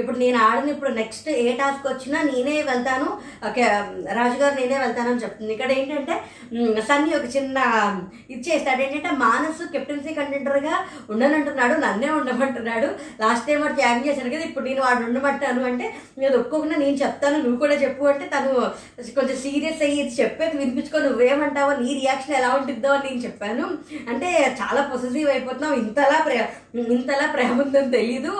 ఇప్పుడు నేను ఆడని ఇప్పుడు నెక్స్ట్ ఏ టాస్క్ వచ్చినా నేనే వెళ్తాను. ఓకే రాజుగారు నేనే వెళ్తానని చెప్తుంది. ఇక్కడ ఏంటంటే సన్నీ ఒక చిన్న ఇది చేస్తాడు. ఏంటంటే మానస్ కెప్టెన్సీ కంటెంటర్గా ఉండనంటున్నాడు నన్నే ఉండమంటున్నాడు. లాస్ట్ టైం వాడు త్యాగం చేశాడు కదా ఇప్పుడు నేను వాడు ఉండమంటాను అంటే నేను ఒప్పుకోకుండా నేను చెప్తాను నువ్వు కూడా చెప్పు అంటే తను కొంచెం సీరియస్ అయ్యి ఇది చెప్పేది వినిపించుకో నువ్వేమంటావో నీ రియాక్షన్ ఎలా ఉంటుందో అని నేను చెప్పాను. అంటే చాలా పొసెసివ్ అయిపోతున్నావు ఇంతలా ప్రే ఇంతలా ప్రేమ ఉందని తెలీదు.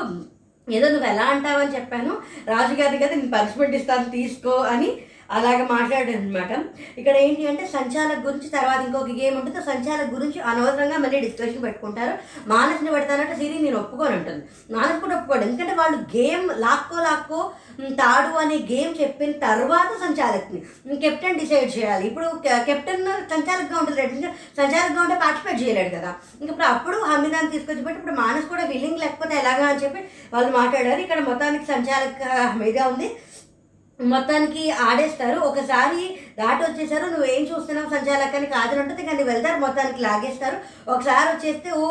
ఏదో నువ్వు ఎలా అంటావని చెప్పాను. రాజుగారి కదా నేను పనిష్మెంట్ ఇస్తాను తీసుకో అని అలాగ మాట్లాడాడు అనమాట ఇక్కడ ఏంటి అంటే సంచాలక గురించి తర్వాత ఇంకొక గేమ్ ఉంటుంది. సంచాలక గురించి అనవసరంగా మళ్ళీ డిస్కషన్ పెట్టుకుంటారు. మానసిని పెడతానంటే సిరి నేను ఒప్పుకొని ఉంటుంది మానస్ కూడా ఒప్పుకోడు. ఎందుకంటే వాళ్ళు గేమ్ లాక్కో లాక్కో తాడు అనే గేమ్ చెప్పిన తర్వాత సంచాలక్ని కెప్టెన్ డిసైడ్ చేయాలి. ఇప్పుడు కెప్టెన్ సంచాలక్గా ఉంటుంది రైట్ సంచాలక్గా ఉంటే పార్టిసిపేట్ చేయలేడు కదా. ఇంకా ఇప్పుడు అప్పుడు హమీదాన్ని తీసుకొచ్చి బట్టి ఇప్పుడు మానస్ కూడా విల్లింగ్ లేకపోతే ఎలాగా అని చెప్పి వాళ్ళు మాట్లాడారు. ఇక్కడ మొత్తానికి సంచాలక హమీదా ఉంది. మొత్తానికి ఆడేస్తారు. ఒకసారి దాటి వచ్చేసారు. నువ్వు ఏం చూస్తున్నావు సంచాలకానికి కాదని ఉంటుంది కానీ వెళ్తారు. మొత్తానికి లాగేస్తారు. ఒకసారి వచ్చేస్తే ఓ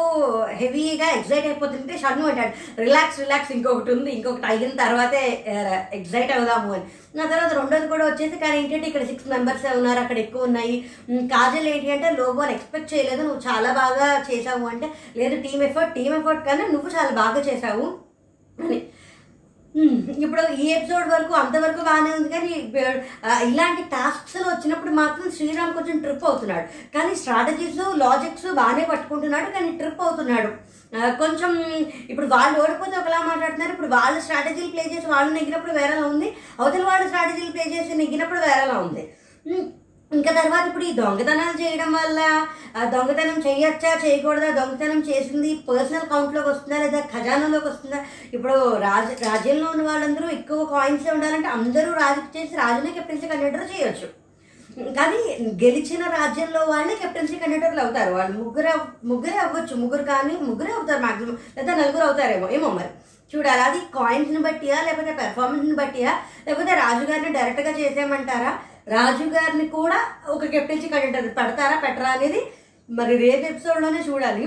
హెవీగా ఎగ్జైట్ అయిపోతుంటే షన్ను అంటాడు. రిలాక్స్ రిలాక్స్ ఇంకొకటి ఉంది. ఇంకొకటి అయిన తర్వాతే ఎగ్జైట్ అవుదాము అని. నా తర్వాత రెండోది కూడా వచ్చేసి కానీ ఏంటంటే ఇక్కడ సిక్స్ మెంబర్స్ ఉన్నారు. అక్కడ ఎక్కువ ఉన్నాయి. కాజల్ ఏంటి అంటే లోబో అని ఎక్స్పెక్ట్ చేయలేదు. నువ్వు చాలా బాగా చేసావు అంటే లేదు టీమ్ ఎఫర్ట్ టీమ్ ఎఫర్ట్ కన్నా నువ్వు చాలా బాగా చేసావు అని. ఇప్పుడు ఈ ఎపిసోడ్ వరకు అంతవరకు బాగానే ఉంది కానీ ఇలాంటి టాస్క్స్ వచ్చినప్పుడు మాత్రం శ్రీరామ్ కొంచెం ట్రిప్ అవుతున్నాడు. కానీ స్ట్రాటజీస్ లాజిక్స్ బాగానే పట్టుకుంటున్నాడు కానీ ట్రిప్ అవుతున్నాడు. కొంచెం ఇప్పుడు వాళ్ళు ఓడిపోతే ఒకలా మాట్లాడుతున్నారు ఇప్పుడు వాళ్ళు స్ట్రాటజీలు ప్లే చేసి వాళ్ళు నెగ్గినప్పుడు వేరేలా ఉంది అవతల వాళ్ళు స్ట్రాటజీలు ప్లే చేసి నెగ్గినప్పుడు వేరేలా ఉంది. ఇంకా తర్వాత ఇప్పుడు ఈ దొంగతనాలు చేయడం వల్ల దొంగతనం చేయొచ్చా చేయకూడదా దొంగతనం చేసింది పర్సనల్ కౌంట్లోకి వస్తుందా లేదా ఖజానాలోకి వస్తుందా? ఇప్పుడు రాజ రాజ్యంలో ఉన్న వాళ్ళందరూ ఎక్కువ కాయిన్స్ ఉండాలంటే అందరూ రాజుకి చేసి రాజునే కెప్టెన్సీ కండక్టర్ చేయొచ్చు. కానీ గెలిచిన రాజ్యంలో వాళ్ళే కెప్టెన్సీ కండక్టర్లు అవుతారు. వాళ్ళు ముగ్గురు ముగ్గురే అవ్వచ్చు. ముగ్గురు కానీ ముగ్గురే అవుతారు మాక్సిమం లేదా నలుగురు అవుతారేమో ఏమో మరి. చూడాలి అది కాయిన్స్ని బట్టియా లేకపోతే పెర్ఫార్మెన్స్ని బట్టియా లేకపోతే రాజుగారిని డైరెక్ట్గా చేసేయమంటారా? రాజు గారిని కూడా ఒక కెప్టెన్సీ కండక్టర్ పెడతారా పెట్టరా అనేది మరి రేపు ఎపిసోడ్లోనే చూడాలి.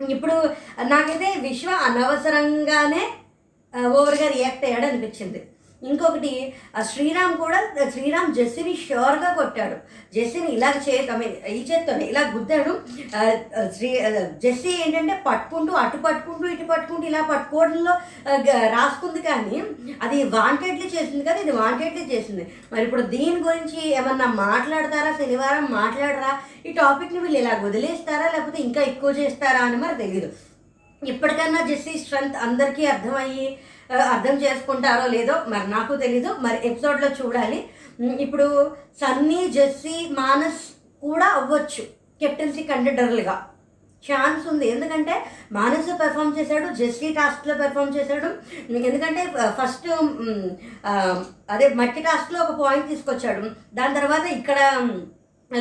ఇప్పుడు నాకైతే విశ్వ అనవసరంగానే ఓవర్గా రియాక్ట్ అయ్యాడు అనిపించింది ఇంకొకటి ఆ శ్రీరామ్ కూడా శ్రీరామ్ జెస్సీని షోర్గా కొట్టాడు. జెస్సీని ఇలా చే ఈ చేత్తోనే ఇలా గుద్దాడు. శ్రీ జస్సి జెస్సీ ఏంటంటే పట్టుకుంటూ అటు పట్టుకుంటూ ఇటు పట్టుకుంటూ ఇలా పట్టుకోవడంలో రాసుకుంది కానీ అది వాంటెడ్లీ చేసింది కదా ఇది వాంటెడ్లీ చేసింది. మరి ఇప్పుడు దీని గురించి ఏమన్నా మాట్లాడతారా శనివారం మాట్లాడరా? ఈ టాపిక్ని వీళ్ళు ఇలా వదిలేస్తారా లేకపోతే ఇంకా ఎక్కువ చేస్తారా అని మరి తెలియదు ఇప్పటికన్నా జెస్సీ స్ట్రెంగ్త్ అందరికీ అర్థమయ్యి అర్థం చేసుకుంటారో లేదో మరి నాకు తెలీదు. మరి ఎపిసోడ్లో చూడాలి. ఇప్పుడు సన్నీ జెస్సీ మానస్ కూడా అవ్వచ్చు. కెప్టెన్సీ కండిడర్లుగా ఛాన్స్ ఉంది. ఎందుకంటే మానసు పెర్ఫామ్ చేశాడు జెస్సీ టాస్క్లో పెర్ఫామ్ చేశాడు. ఎందుకంటే ఫస్ట్ అదే మట్టి టాస్క్లో ఒక పాయింట్ తీసుకొచ్చాడు. దాని తర్వాత ఇక్కడ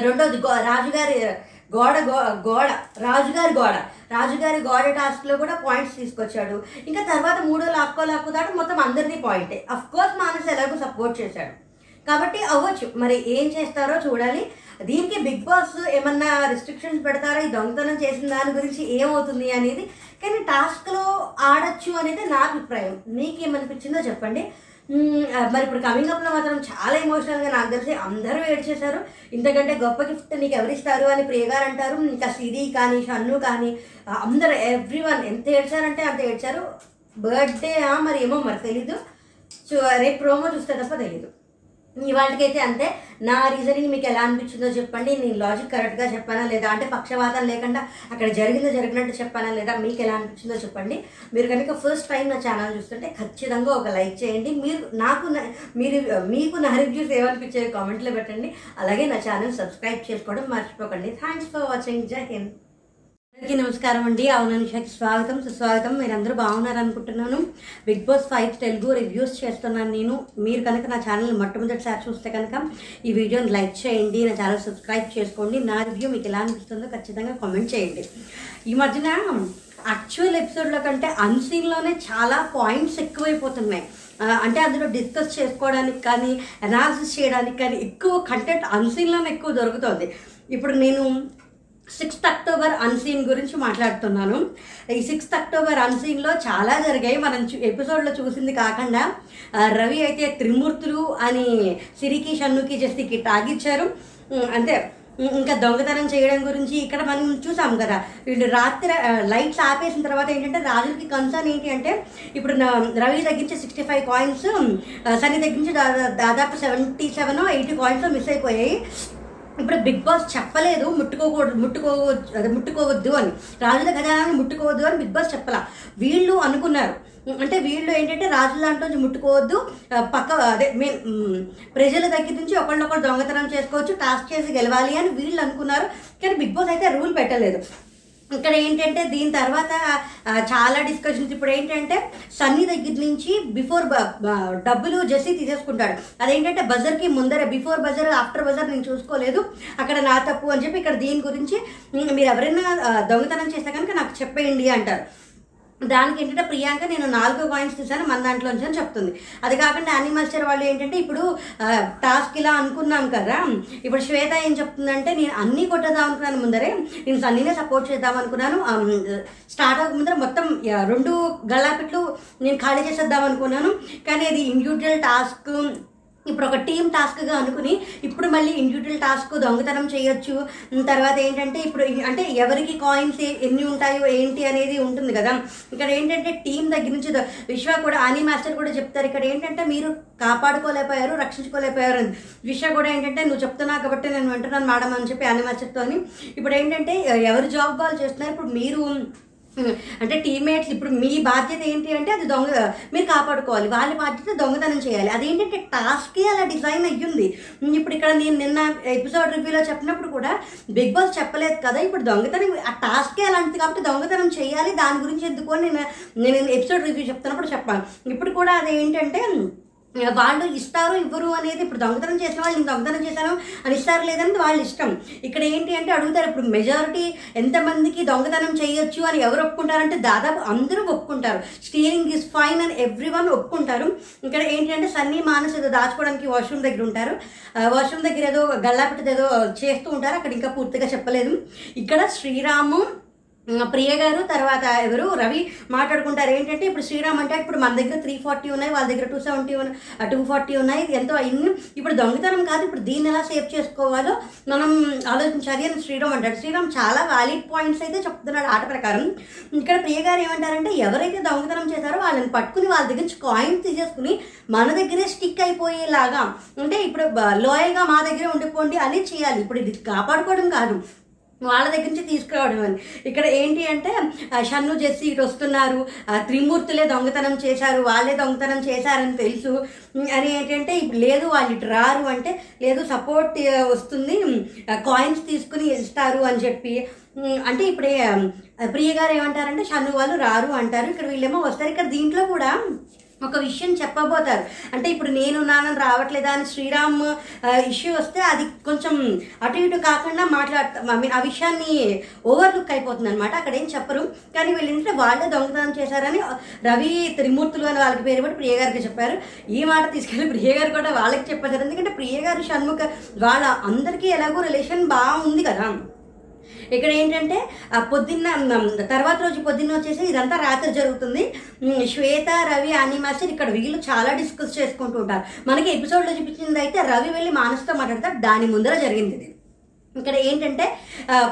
రెండోది గో రాజుగారి గోడ గో గోడ రాజుగారి గోడ. రాజుగారి గోడ టాస్క్లో కూడా పాయింట్స్ తీసుకొచ్చాడు. ఇంకా తర్వాత మూడో లాక్కో లాక్కుతాడు మొత్తం అందరినీ పాయింటే అఫ్ కోర్స్ మానస్ ఎలాగో సపోర్ట్ చేశాడు. కాబట్టి అవ్వచ్చు. మరి ఏం చేస్తారో చూడాలి. దీనికి బిగ్ బాస్ ఏమన్నా రిస్ట్రిక్షన్స్ పెడతారా? ఈ దొంగతనం చేసిన దాని గురించి ఏమవుతుంది అనేది. కానీ టాస్క్లో ఆడచ్చు అనేది నా అభిప్రాయం. మీకేమనిపించిందో చెప్పండి. మరి ఇప్పుడు కమింగ్ అప్లో మాత్రం చాలా ఎమోషనల్గా నాకు తెలిసి అందరూ ఏడ్చేశారు ఇంతకంటే గొప్ప గిఫ్ట్ నీకు ఎవరిస్తారు అని ప్రియగారు అంటారు. ఇంకా సిరి కానీ షన్ను కానీ అందరు అందరూ ఎవ్రీ వన్ ఎంత ఏడ్చారంటే అంత ఏడ్చారు. బర్త్డే మరి ఏమో మరి తెలీదు. సో రేపు ప్రోమో చూస్తే తప్ప తెలీదు. ఇవాళకైతే అంతే. నా రీజనింగ్ మీకు ఎలా అనిపించిందో చెప్పండి. నేను లాజిక్ కరెక్ట్గా చెప్పానా లేదా? అంటే పక్షవాతం లేకుండా అక్కడ జరిగిందో జరిగినట్టు చెప్పానా లేదా? మీకు ఎలా అనిపించిందో చెప్పండి. మీరు కనుక ఫస్ట్ టైం నా ఛానల్ చూస్తుంటే ఖచ్చితంగా ఒక లైక్ చేయండి. మీరు నాకు మీరు మీకు నా రివ్యూస్ ఏమనిపించాయో కామెంట్లో పెట్టండి. అలాగే నా ఛానల్ సబ్స్క్రైబ్ చేసుకోవడం మర్చిపోకండి. థ్యాంక్స్ ఫర్ వాచింగ్ జై హింద్ అందరికీ నమస్కారం అండి. అవుననుషకి స్వాగతం సుస్వాగతం. మీరందరూ బాగున్నారు అనుకుంటున్నాను Big Boss five Telugu reviews చేస్తున్నాను నేను. మీరు కనుక నా ఛానల్ మొట్టమొదటిసారి చూస్తే కనుక ఈ వీడియోని లైక్ చేయండి నా ఛానల్ సబ్స్క్రైబ్ చేసుకోండి. నా రివ్యూ మీకు ఎలా అనిపిస్తుందో ఖచ్చితంగా కామెంట్ చేయండి. ఈ మధ్యన యాక్చువల్ ఎపిసోడ్లో కంటే అన్సీన్లోనే చాలా పాయింట్స్ ఎక్కువైపోతున్నాయి. అంటే అందులో డిస్కస్ చేసుకోవడానికి కానీ అనాలిసిస్ చేయడానికి కానీ ఎక్కువ కంటెంట్ అన్సీన్లోనే ఎక్కువ దొరుకుతుంది. ఇప్పుడు నేను సిక్స్త్ అక్టోబర్ అన్సీన్ గురించి మాట్లాడుతున్నాను. ఈ సిక్స్త్ అక్టోబర్ అన్సీన్లో చాలా జరిగాయి. మనం ఎపిసోడ్లో చూసింది కాకుండా రవి అయితే త్రిమూర్తులు అని సిరికి షన్నుకి జస్తికి తాగిచ్చారు. అంటే ఇంకా దొంగతనం చేయడం గురించి ఇక్కడ మనం చూసాం కదా. వీళ్ళు రాత్రి లైట్స్ ఆపేసిన తర్వాత ఏంటంటే రాజులకి కన్సర్న్ ఏంటి అంటే ఇప్పుడు రవి తగ్గించి సిక్స్టీ ఫైవ్ కాయిన్స్ సని తగ్గించి దాదాపు seventy seven eighty coins miss అయిపోయాయి. ఇప్పుడు బిగ్ బాస్ చెప్పలేదు ముట్టుకోకూడదు ముట్టుకోవచ్చు అదే ముట్టుకోవద్దు అని. రాజుల ఖజానాన్ని ముట్టుకోవద్దు అని బిగ్ బాస్ చెప్పలా. వీళ్ళు అనుకున్నారు. అంటే వీళ్ళు ఏంటంటే రాజుల దాంట్లో నుంచి ముట్టుకోవద్దు పక్క అదే మెయిన్ ప్రజల దగ్గర నుంచి ఒకళ్ళొకళ్ళు దొంగతనం చేసుకోవచ్చు టాస్క్ చేసి గెలవాలి అని వీళ్ళు అనుకున్నారు. కానీ బిగ్ బాస్ అయితే రూల్ పెట్టలేదు. ఇక్కడ ఏంటంటే దీని తర్వాత చాలా డిస్కషన్స్ ఇప్పుడు ఏంటంటే సన్నీ దగ్గర నుంచి బిఫోర్ డబ్బులు జెస్సీ తీసేసుకుంటాడు. అదేంటంటే బజర్కి ముందర బిఫోర్ బజర్ ఆఫ్టర్ బజర్ నేను చూసుకోలేదు. అక్కడ నా తప్పు అని చెప్పి ఇక్కడ దీని గురించి మీరు ఎవరైనా దొంగతనం చేస్తే కనుక నాకు చెప్పేయండి అంటారు. దానికి ఏంటంటే ప్రియాంక నేను నాలుగు కాయిన్స్ తీసాను మన దాంట్లో నుంచి అని చెప్తుంది. అది కాకుండా యానిమల్స్టర్ వాళ్ళు ఏంటంటే ఇప్పుడు టాస్క్ ఇలా అనుకున్నాం కదా ఇప్పుడు శ్వేత ఏం చెప్తుందంటే నేను అన్నీ కొట్టేద్దాం అనుకున్నాను ముందరే నేను సన్నీనే సపోర్ట్ చేద్దాం అనుకున్నాను స్టార్ట్ అవ్వక ముందర మొత్తం రెండు గల్లాపెట్లు నేను ఖాళీ చేసేద్దాం అనుకున్నాను కానీ అది ఇండివిజువల్ టాస్క్ ఇప్పుడు ఒక టీం టాస్క్గా అనుకుని ఇప్పుడు మళ్ళీ ఇండివిజువల్ టాస్క్ దొంగతనం చేయొచ్చు. తర్వాత ఏంటంటే ఇప్పుడు అంటే ఎవరికి కాయిన్స్ ఎన్ని ఉంటాయో ఏంటి అనేది ఉంటుంది కదా. ఇక్కడ ఏంటంటే టీం దగ్గర నుంచి విశ్వ కూడా అని మాస్టర్ కూడా చెప్తారు. ఇక్కడ ఏంటంటే మీరు కాపాడుకోలేకపోయారు రక్షించుకోలేకపోయారు అని. విశ్వ కూడా ఏంటంటే నువ్వు చెప్తున్నావు కాబట్టి నేను వింటున్నాను మేడం అని చెప్పి అని మాస్టర్తో ఇప్పుడు ఏంటంటే ఎవరు జాబ్ వాళ్ళు చేస్తున్నారు? ఇప్పుడు మీరు అంటే టీమ్మేట్స్ ఇప్పుడు మీ బాధ్యత ఏంటి అంటే అది దొంగ మీరు కాపాడుకోవాలి. వాళ్ళ బాధ్యత దొంగతనం చేయాలి. అదేంటంటే టాస్కే అలా డిజైన్ అయ్యింది. ఇప్పుడు ఇక్కడ నేను నిన్న ఎపిసోడ్ రివ్యూలో చెప్పినప్పుడు కూడా బిగ్ బాస్ చెప్పలేదు కదా. ఇప్పుడు దొంగతనం ఆ టాస్కే అలాంటిది కాబట్టి దొంగతనం చేయాలి. దాని గురించి ఎందుకు నేను నేను ఎపిసోడ్ రివ్యూ చెప్తున్నప్పుడు చెప్పాను. ఇప్పుడు కూడా అదేంటంటే వాళ్ళు ఇస్తారు ఇవ్వరు అనేది ఇప్పుడు దొంగతనం చేసిన వాళ్ళు నేను దొంగతనం చేశాను అని ఇస్తారు లేదని వాళ్ళ ఇష్టం. ఇక్కడ ఏంటి అంటే అడుగుతారు ఇప్పుడు మెజారిటీ ఎంతమందికి దొంగతనం చేయొచ్చు అని ఎవరు ఒప్పుకుంటారంటే దాదాపు అందరూ ఒప్పుకుంటారు. స్టీలింగ్ ఇస్ ఫైన్ అని ఎవ్రీ వన్ ఒప్పుకుంటారు. ఇక్కడ ఏంటి అంటే సన్నీ మానస్ ఏదో దాచుకోవడానికి వాష్రూమ్ దగ్గర ఉంటారు. వాష్రూమ్ దగ్గర ఏదో గల్లాపెట్టది ఏదో చేస్తూ ఉంటారు. అక్కడ ఇంకా పూర్తిగా చెప్పలేదు. ఇక్కడ శ్రీరాము ప్రియ గారు తర్వాత ఎవరు? రవి మాట్లాడుకుంటారు. ఏంటంటే ఇప్పుడు శ్రీరామ్ అంటే ఇప్పుడు మన దగ్గర త్రీ ఫార్టీ ఉన్నాయి వాళ్ళ దగ్గర టూ సెవెంటీ టూ ఫార్టీ ఉన్నాయి ఎంతో అయింది. ఇప్పుడు దొంగతనం కాదు ఇప్పుడు దీన్ని ఎలా సేవ్ చేసుకోవాలో మనం ఆలోచించాలి అని శ్రీరామ్ అంటాడు. శ్రీరామ్ చాలా వ్యాలిడ్ పాయింట్స్ అయితే చెప్తున్నాడు ఆట ప్రకారం. ఇక్కడ ప్రియ గారు ఏమంటారంటే ఎవరైతే దొంగతనం చేశారో వాళ్ళని పట్టుకుని వాళ్ళ దగ్గర నుంచి కాయిన్స్ తీసేసుకుని మన దగ్గరే స్టిక్ అయిపోయేలాగా అంటే ఇప్పుడు లోయల్గా మా దగ్గరే ఉండిపోండి అని చేయాలి. ఇప్పుడు ఇది కాపాడుకోవడం కాదు. వాళ్ళ దగ్గర నుంచి తీసుకురావడం అని. ఇక్కడ ఏంటి అంటే షన్ను జెస్సీ ఇటు వస్తున్నారు. త్రిమూర్తులే దొంగతనం చేశారు. వాళ్ళే దొంగతనం చేశారని తెలుసు. అని ఏంటంటే ఇప్పుడు లేదు వాళ్ళు ఇటు రారు అంటే లేదు సపోర్ట్ వస్తుంది. కాయిన్స్ తీసుకుని ఇస్తారు అని చెప్పి. అంటే ఇప్పుడే ప్రియ గారు ఏమంటారంటే షన్ను వాళ్ళు రారు అంటారు. ఇక్కడ వీళ్ళేమో వస్తారు. ఇక్కడ దీంట్లో కూడా ఒక విషయం చెప్పబోతారు. అంటే ఇప్పుడు నేను నాన్న రావట్లేదా అని శ్రీరామ్ ఇష్యూ వస్తే అది కొంచెం అటు ఇటు కాకుండా మాట్లాడతాం ఆ విషయాన్ని ఓవర్లుక్ అయిపోతుంది అనమాట అక్కడ ఏం చెప్పరు. కానీ వీళ్ళు ఏంటంటే వాళ్ళే దొంగతనం చేశారని రవి త్రిమూర్తులు అని వాళ్ళకి పేరు కూడా ప్రియ గారికి చెప్పారు. ఈ మాట తీసుకెళ్ళి ప్రియ గారు కూడా వాళ్ళకి చెప్పారు. ఎందుకంటే ప్రియ గారు షణ్ముఖ వాళ్ళ అందరికీ ఎలాగో రిలేషన్ బాగుంది కదా. ఇక్కడ ఏంటంటే పొద్దున్న తర్వాత రోజు పొద్దున్న వచ్చేసి ఇదంతా రాత్రి జరుగుతుంది. శ్వేత రవి అని మాస్టర్ ఇక్కడ వీళ్ళు చాలా డిస్కస్ చేసుకుంటూ ఉంటారు. మనకి ఎపిసోడ్లో చూపించింది అయితే రవి వెళ్ళి మానసుతో మాట్లాడతారు దాని ముందర జరిగింది ఇది. ఇక్కడ ఏంటంటే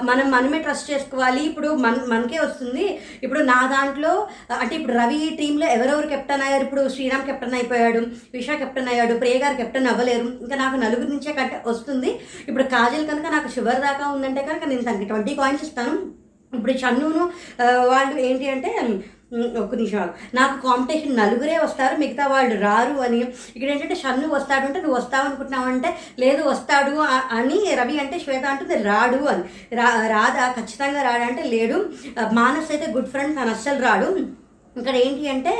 మనం మనమే ట్రస్ట్ చేసుకోవాలి. ఇప్పుడు మన మనకే వస్తుంది. ఇప్పుడు నా దాంట్లో అంటే ఇప్పుడు రవి టీంలో ఎవరెవరు కెప్టెన్ అయ్యారు? ఇప్పుడు శ్రీరామ్ కెప్టెన్ అయిపోయాడు విషా కెప్టెన్ అయ్యాడు ప్రియ గారు కెప్టెన్ అవ్వలేరు. ఇంకా నాకు నలుగురు నుంచే కట్ వస్తుంది. ఇప్పుడు కాజల్ కనుక నాకు షుగర్ దాకా ఉందంటే కనుక నేను తనకి ట్వంటీ కాయిన్స్ ఇస్తాను. ఇప్పుడు చన్నును వాళ్ళు ఏంటి అంటే ఒక ఒక్క నిమిషం నాకు కాంపిటీషన్ నలుగురే వస్తారు మిగతా వాళ్ళు రారు అని. ఇక్కడ ఏంటంటే షన్ను వస్తాడు అంటే నువ్వు వస్తావు అనుకుంటున్నావు అంటే లేదు వస్తాడు అని రవి అంటే శ్వేత అంటుంది రాడు అని. రా రాదా? ఖచ్చితంగా రాడా అంటే లేడు. మానస్ అయితే గుడ్ ఫ్రెండ్ తను అస్సలు రాడు. ఇక్కడ ఏంటి అంటే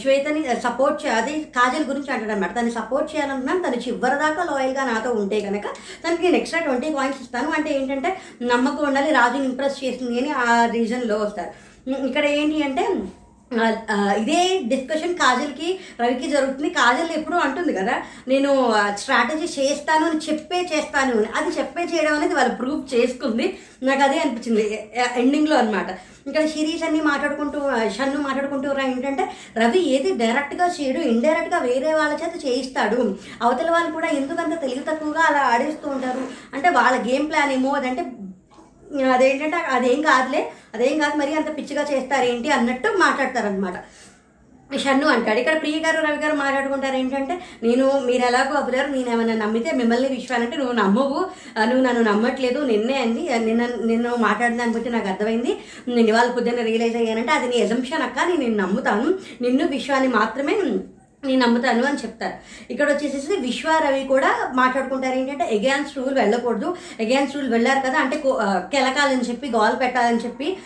శ్వేతని సపోర్ట్ చే అదే కాజల్ గురించి అంటాడు అనమాట తను సపోర్ట్ చేయాలనుకున్నాను తను చివరి దాకా లాయల్గా నాతో ఉంటే కనుక తనకి నేను ఎక్స్ట్రా ట్వంటీ పాయింట్స్ ఇస్తాను. అంటే ఏంటంటే నమ్మకం ఉండాలి రాజుని ఇంప్రెస్ చేసింది అని ఆ రీజన్లో వస్తారు. ఇక్కడ ఏంటి అంటే ఇదే డిస్కషన్ కాజల్కి రవికి జరుగుతుంది. కాజల్ ఎప్పుడూ అంటుంది కదా నేను స్ట్రాటజీ చేస్తాను అని చెప్పే చేస్తాను అని. అది చెప్పే చేయడం అనేది వాళ్ళు ప్రూవ్ చేసుకుంది. నాకు అదే అనిపించింది ఎండింగ్లో అనమాట ఇక్కడ శిరీష్ అన్ని మాట్లాడుకుంటూ షన్ను మాట్లాడుకుంటూ రా ఏంటంటే రవి ఏది డైరెక్ట్గా చేయడు ఇండైరెక్ట్గా వేరే వాళ్ళ చేత చేయిస్తాడు. అవతల వాళ్ళు కూడా ఎందుకంత తెలివి తక్కువగా అలా ఆడేస్తూ ఉంటారు? అంటే వాళ్ళ గేమ్ ప్లాన్ ఏమో అదంటే అదేంటంటే అదేం కాదులే అదేం కాదు మరి అంత పిచ్చిగా చేస్తారేంటి అన్నట్టు మాట్లాడతారనమాట షన్ను అంటాడు. ఇక్కడ ప్రియ గారు రవి గారు మాట్లాడుకుంటారు ఏంటంటే నేను మీరు ఎలాగో అవ్వలేరు నేను ఏమైనా నమ్మితే మిమ్మల్ని విశ్వానంటే నువ్వు నమ్మవు. నువ్వు నన్ను నమ్మట్లేదు. నిన్నే అండి నిన్న నిన్ను మాట్లాడిన దాన్ని బట్టి నాకు అర్థమైంది. నేను ఇవాళ పొద్దున్న రియలైజ్ అయ్యానంటే అది నీ ఎజంప్షన్ అక్క. నేను నమ్ముతాను. నిన్ను విశ్వాన్ని మాత్రమే నేను నమ్ముతాను అని చెప్తారు. ఇక్కడ వచ్చేసేసి విశ్వ రవి కూడా మాట్లాడుకుంటారు. ఏంటంటే ఎగైన్స్ రూల్ వెళ్ళకూడదు. ఎగైన్స్ రూల్ వెళ్ళారు కదా అంటే కో- కెలకాలని చెప్పి గోల్ పెట్టాలని చెప్పి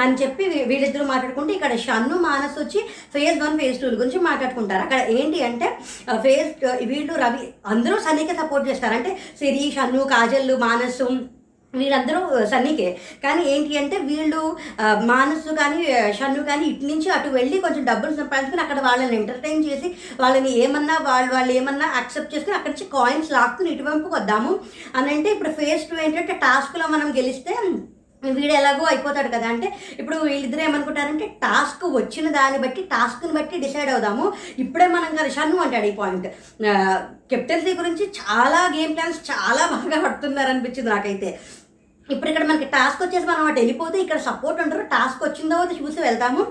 అని చెప్పి వీ- వీళ్ళిద్దరూ మాట్లాడుకుంటే ఇక్కడ షన్ను మానస్ వచ్చి ఫేజ్ వన్ ఫేజ్ టూ గురించి మాట్లాడుకుంటారు. అక్కడ ఏంటి అంటే ఫేజ్ వీళ్ళు రవి అందరూ సన్నీకి సపోర్ట్ చేస్తారు. అంటే సిరి షన్ను కాజల్ మానసు వీళ్ళందరూ సన్నీకే. కానీ ఏంటి అంటే వీళ్ళు మానసు కానీ షన్ను కానీ ఇటు నుంచి అటు వెళ్ళి కొంచెం డబ్బులు సంపాదించుకుని అక్కడ వాళ్ళని ఎంటర్టైన్ చేసి వాళ్ళని ఏమన్నా వాళ్ళు వాళ్ళు ఏమన్నా యాక్సెప్ట్ చేసుకుని అక్కడి నుంచి కాయిన్స్ లాక్కుని ఇటువైపుకి వద్దాము అని అంటే ఇప్పుడు ఫేస్ టూ ఏంటంటే టాస్క్లో మనం గెలిస్తే వీడు ఎలాగో అయిపోతాడు కదా. అంటే ఇప్పుడు వీళ్ళిద్దరు ఏమనుకుంటారంటే టాస్క్ వచ్చిన దాన్ని బట్టి టాస్క్ని బట్టి డిసైడ్ అవుదాము. ఇప్పుడే మనం కదా షన్ను అంటాడు ఈ పాయింట్. కెప్టెన్సీ గురించి చాలా గేమ్ ప్లాన్స్ చాలా బాగా పడుతున్నారు అనిపించింది నాకైతే. ఇప్పుడు ఇక్కడ మనకి టాస్క్ వచ్చేసి మనం అటు వెళ్ళిపోతే ఇక్కడ సపోర్ట్ ఉంటారు టాస్క్ వచ్చిందో చూసి వెళ్తాము.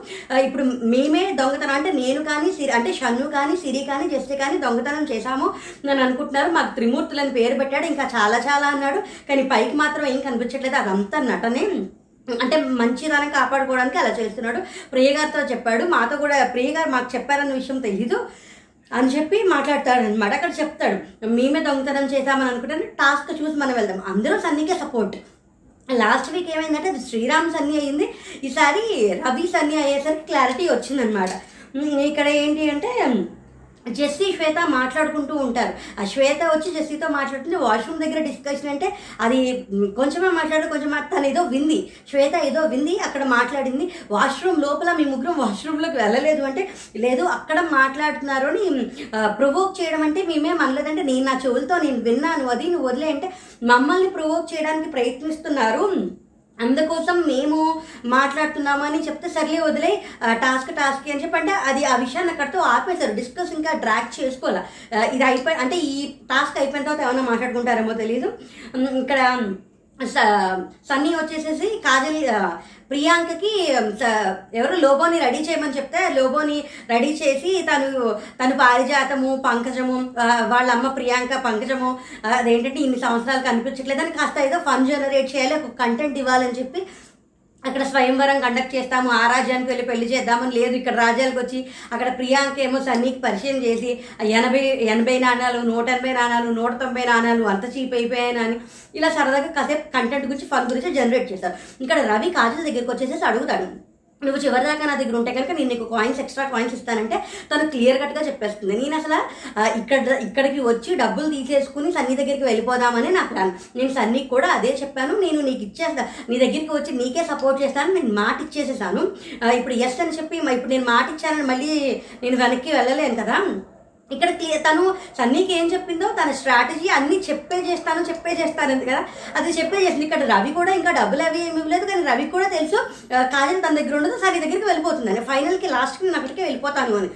ఇప్పుడు మేమే దొంగతనం అంటే నేను కానీ సిరి అంటే షన్ను కానీ సిరి కానీ జస్ట్ కానీ దొంగతనం చేశాము అని అనుకుంటున్నారు. మాకు త్రిమూర్తులని పేరు పెట్టాడు. ఇంకా చాలా చాలా అన్నాడు. కానీ పైకి మాత్రం ఏం కనిపించట్లేదు. అదంతా నటనే. అంటే మంచిదనం కాపాడుకోవడానికి అలా చేస్తున్నాడు. ప్రియ గారితో చెప్పాడు. మాతో కూడా ప్రియ గారు మాకు చెప్పారన్న విషయం తెలీదు అని చెప్పి మాట్లాడతాడు అనమాట అక్కడ చెప్తాడు. మేమే దొంగతనం చేశామని అనుకుంటే టాస్క్ చూసి మనం వెళ్దాం. అందరూ సన్నీకే సపోర్ట్ లాస్ట్ వీక్ ఏమైందంటే అది శ్రీరామ్ సన్ని అయ్యింది. ఈసారి రవి సన్ని అయ్యేసరికి క్లారిటీ వచ్చిందనమాట ఇక్కడ ఏంటి అంటే జెస్సీ శ్వేత మాట్లాడుకుంటూ ఉంటారు. ఆ శ్వేత వచ్చి జెస్సీతో మాట్లాడుతుంది. వాష్రూమ్ దగ్గర డిస్కషన్ అంటే అది కొంచెమే మాట్లాడు కొంచెం తను ఏదో వింది. శ్వేత ఏదో వింది అక్కడ మాట్లాడింది. వాష్రూమ్ లోపల మీ ముగ్గురం వాష్రూమ్లోకి వెళ్ళలేదు అంటే లేదు అక్కడ మాట్లాడుతున్నారు అని ప్రొవోక్ చేయడం అంటే మేమేం అనలేదంటే నేను నా చెవులతో నేను విన్నాను అది నువ్వు వదిలే అంటే మమ్మల్ని ప్రొవోక్ చేయడానికి ప్రయత్నిస్తున్నారు. అందుకోసం మేము మాట్లాడుతున్నామని చెప్తే సర్లే వదిలే టాస్క్ టాస్క్ అని చెప్పి అంటే అది ఆ విషయాన్ని అక్కడితో ఆపేశారు. డిస్కస్ ఇంకా డ్రాక్ చేసుకోవాలి? ఇది అయిపోయి అంటే ఈ టాస్క్ అయిపోయిన తర్వాత ఏమైనా మాట్లాడుకుంటారేమో తెలియదు ఇక్కడ స- సన్నీ వచ్చేసేసి కాజల్ ప్రియాంకకి ఎవరు లోబోని రెడీ చేయమని చెప్తే లోబోని రెడీ చేసి తను తను పారిజాతము పంకజము వాళ్ళ అమ్మ ప్రియాంక పంకజము అదేంటంటే ఇన్ని సంవత్సరాలు కనిపించట్లేదని కాస్త ఏదో ఫన్ జనరేట్ చేయాలి ఒక కంటెంట్ ఇవ్వాలని చెప్పి అక్కడ స్వయంవరం కండక్ట్ చేస్తాము ఆ రాజ్యానికి వెళ్ళి పెళ్ళి చేద్దామని లేదు ఇక్కడ రాజ్యాలకు వచ్చి అక్కడ ప్రియాంక ఏమో సన్నీకి పరిచయం చేసి ఎనభై ఎనభై నాణాలు నూట ఎనభై నాణాలు నూట తొంభై నాణాలు అంత చీప్ అయిపోయాయని అని ఇలా సరదాగా కాసేపు కంటెంట్ గురించి ఫన్ గురించి జనరేట్ చేస్తారు. ఇక్కడ రవి కాజల్ దగ్గరికి వచ్చేసేసి అడుగుతాడు. నువ్వు చివరిదాకా నా దగ్గర ఉంటే కనుక నేను నీకు కాయిన్స్ ఎక్స్ట్రా కాయిన్స్ ఇస్తానంటే తను క్లియర్ కట్గా చెప్పేస్తుంది. నేను అసలు ఇక్కడ ఇక్కడికి వచ్చి డబ్బులు తీసేసుకుని సన్నీ దగ్గరికి వెళ్ళిపోదామని నా ప్లాన్ నేను సన్నీకి కూడా అదే చెప్పాను. నేను నీకు ఇచ్చేస్తా. నీ దగ్గరికి వచ్చి నీకే సపోర్ట్ చేస్తాను. నేను మాట ఇచ్చేసేసాను. ఇప్పుడు ఎస్ అని చెప్పి ఇప్పుడు నేను మాట ఇచ్చానని మళ్ళీ నేను వెనక్కి వెళ్ళలేను కదా. ఇక్కడ తను సన్నీకి ఏం చెప్పిందో తన స్ట్రాటజీ అన్ని చెప్పే చేస్తాను చెప్పే చేస్తాను అంది కదా. అది చెప్పే చేసింది. ఇక్కడ రవి కూడా ఇంకా డబ్బులు అవి ఏమి ఇవ్వలేదు కానీ రవి కూడా తెలుసు కాజల్ తన దగ్గర ఉండదు సరే దగ్గరికి వెళ్ళిపోతుందని ఫైనల్కి లాస్ట్కి నేను అక్కడికి వెళ్ళిపోతాను అని.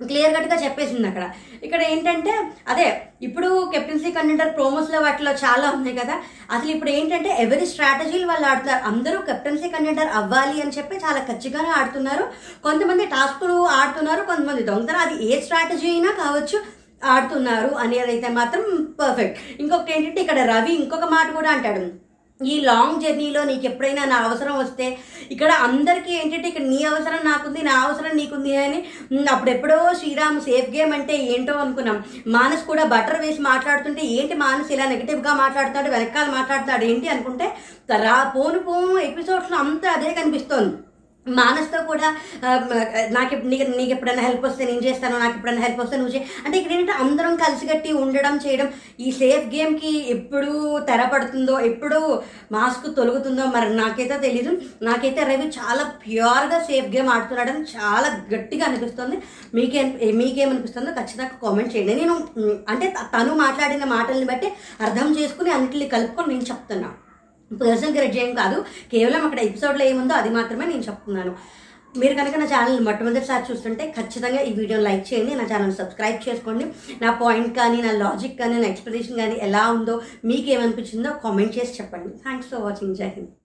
క్లియర్ కట్గా చెప్పేసింది అక్కడ. ఇక్కడ ఏంటంటే అదే ఇప్పుడు కెప్టెన్సీ కంటెంటర్ ప్రోమోస్లో వాటిలో చాలా ఉన్నాయి కదా. అసలు ఇప్పుడు ఏంటంటే ఎవరి స్ట్రాటజీలు వాళ్ళు ఆడుతున్నారు అందరూ కెప్టెన్సీ కంటెంటర్ అవ్వాలి అని చెప్పి చాలా ఖచ్చితంగా ఆడుతున్నారు. కొంతమంది టాస్కులు ఆడుతున్నారు కొంతమంది దొంగతనం. అది ఏ స్ట్రాటజీ అయినా కావచ్చు ఆడుతున్నారు అనేది అయితే మాత్రం పర్ఫెక్ట్ ఇంకొకటి ఏంటంటే ఇక్కడ రవి ఇంకొక మాట కూడా అంటాడు. ఈ లాంగ్ జర్నీలో నీకు ఎప్పుడైనా నా అవసరం వస్తే ఇక్కడ అందరికీ ఏంటంటే ఇక్కడ నీ అవసరం నాకుంది నా అవసరం నీకుంది అని అప్పుడెప్పుడో శ్రీరామ్ సేఫ్ గేమ్ అంటే ఏంటో అనుకున్నాం. మానస్ కూడా బటర్ వేసి మాట్లాడుతుంటే ఏంటి మానస్ ఇలా నెగిటివ్గా మాట్లాడుతున్నాడు వెనకాల మాట్లాడుతున్నాడు ఏంటి అనుకుంటే రా పోను పోను ఎపిసోడ్స్లో అంతా అదే కనిపిస్తోంది. మానస్తో కూడా నాకు నీకు నీకు ఎప్పుడైనా హెల్ప్ వస్తే నేను చేస్తాను నాకు ఎప్పుడైనా హెల్ప్ వస్తే నువ్వు చేయి అంటే ఇక్కడ ఏంటంటే అందరం కలిసికట్టి ఉండడం చేయడం ఈ సేఫ్ గేమ్కి ఎప్పుడు తెరపడుతుందో ఎప్పుడు మాస్క్ తొలుగుతుందో మరి నాకైతే తెలీదు. నాకైతే రవి చాలా ప్యూర్గా సేఫ్ గేమ్ ఆడుతున్నాడని చాలా గట్టిగా అనిపిస్తుంది. మీకేం మీకేమనిపిస్తుందో ఖచ్చితంగా కామెంట్ చేయండి. నేను అంటే తను మాట్లాడిన మాటల్ని బట్టి అర్థం చేసుకుని అన్నింటిని కలుపుకొని నేను చెప్తున్నాను. పర్సనల్ గ్రెడ్ ఏం కాదు. కేవలం అక్కడ ఎపిసోడ్లో ఏముందో అది మాత్రమే నేను చెప్తున్నాను. మీరు కనుక నా ఛానల్ మొట్టమొదటిసారి చూస్తుంటే ఖచ్చితంగా ఈ వీడియో లైక్ చేయండి. నా ఛానల్ సబ్స్క్రైబ్ చేసుకోండి. నా పాయింట్ కానీ నా లాజిక్ కానీ నా ఎక్స్ప్లెనేషన్ కానీ ఎలా ఉందో మీకు ఏమనిపించిందో కామెంట్ చేసి చెప్పండి. థ్యాంక్స్ ఫర్ వాచింగ్ జై హింద్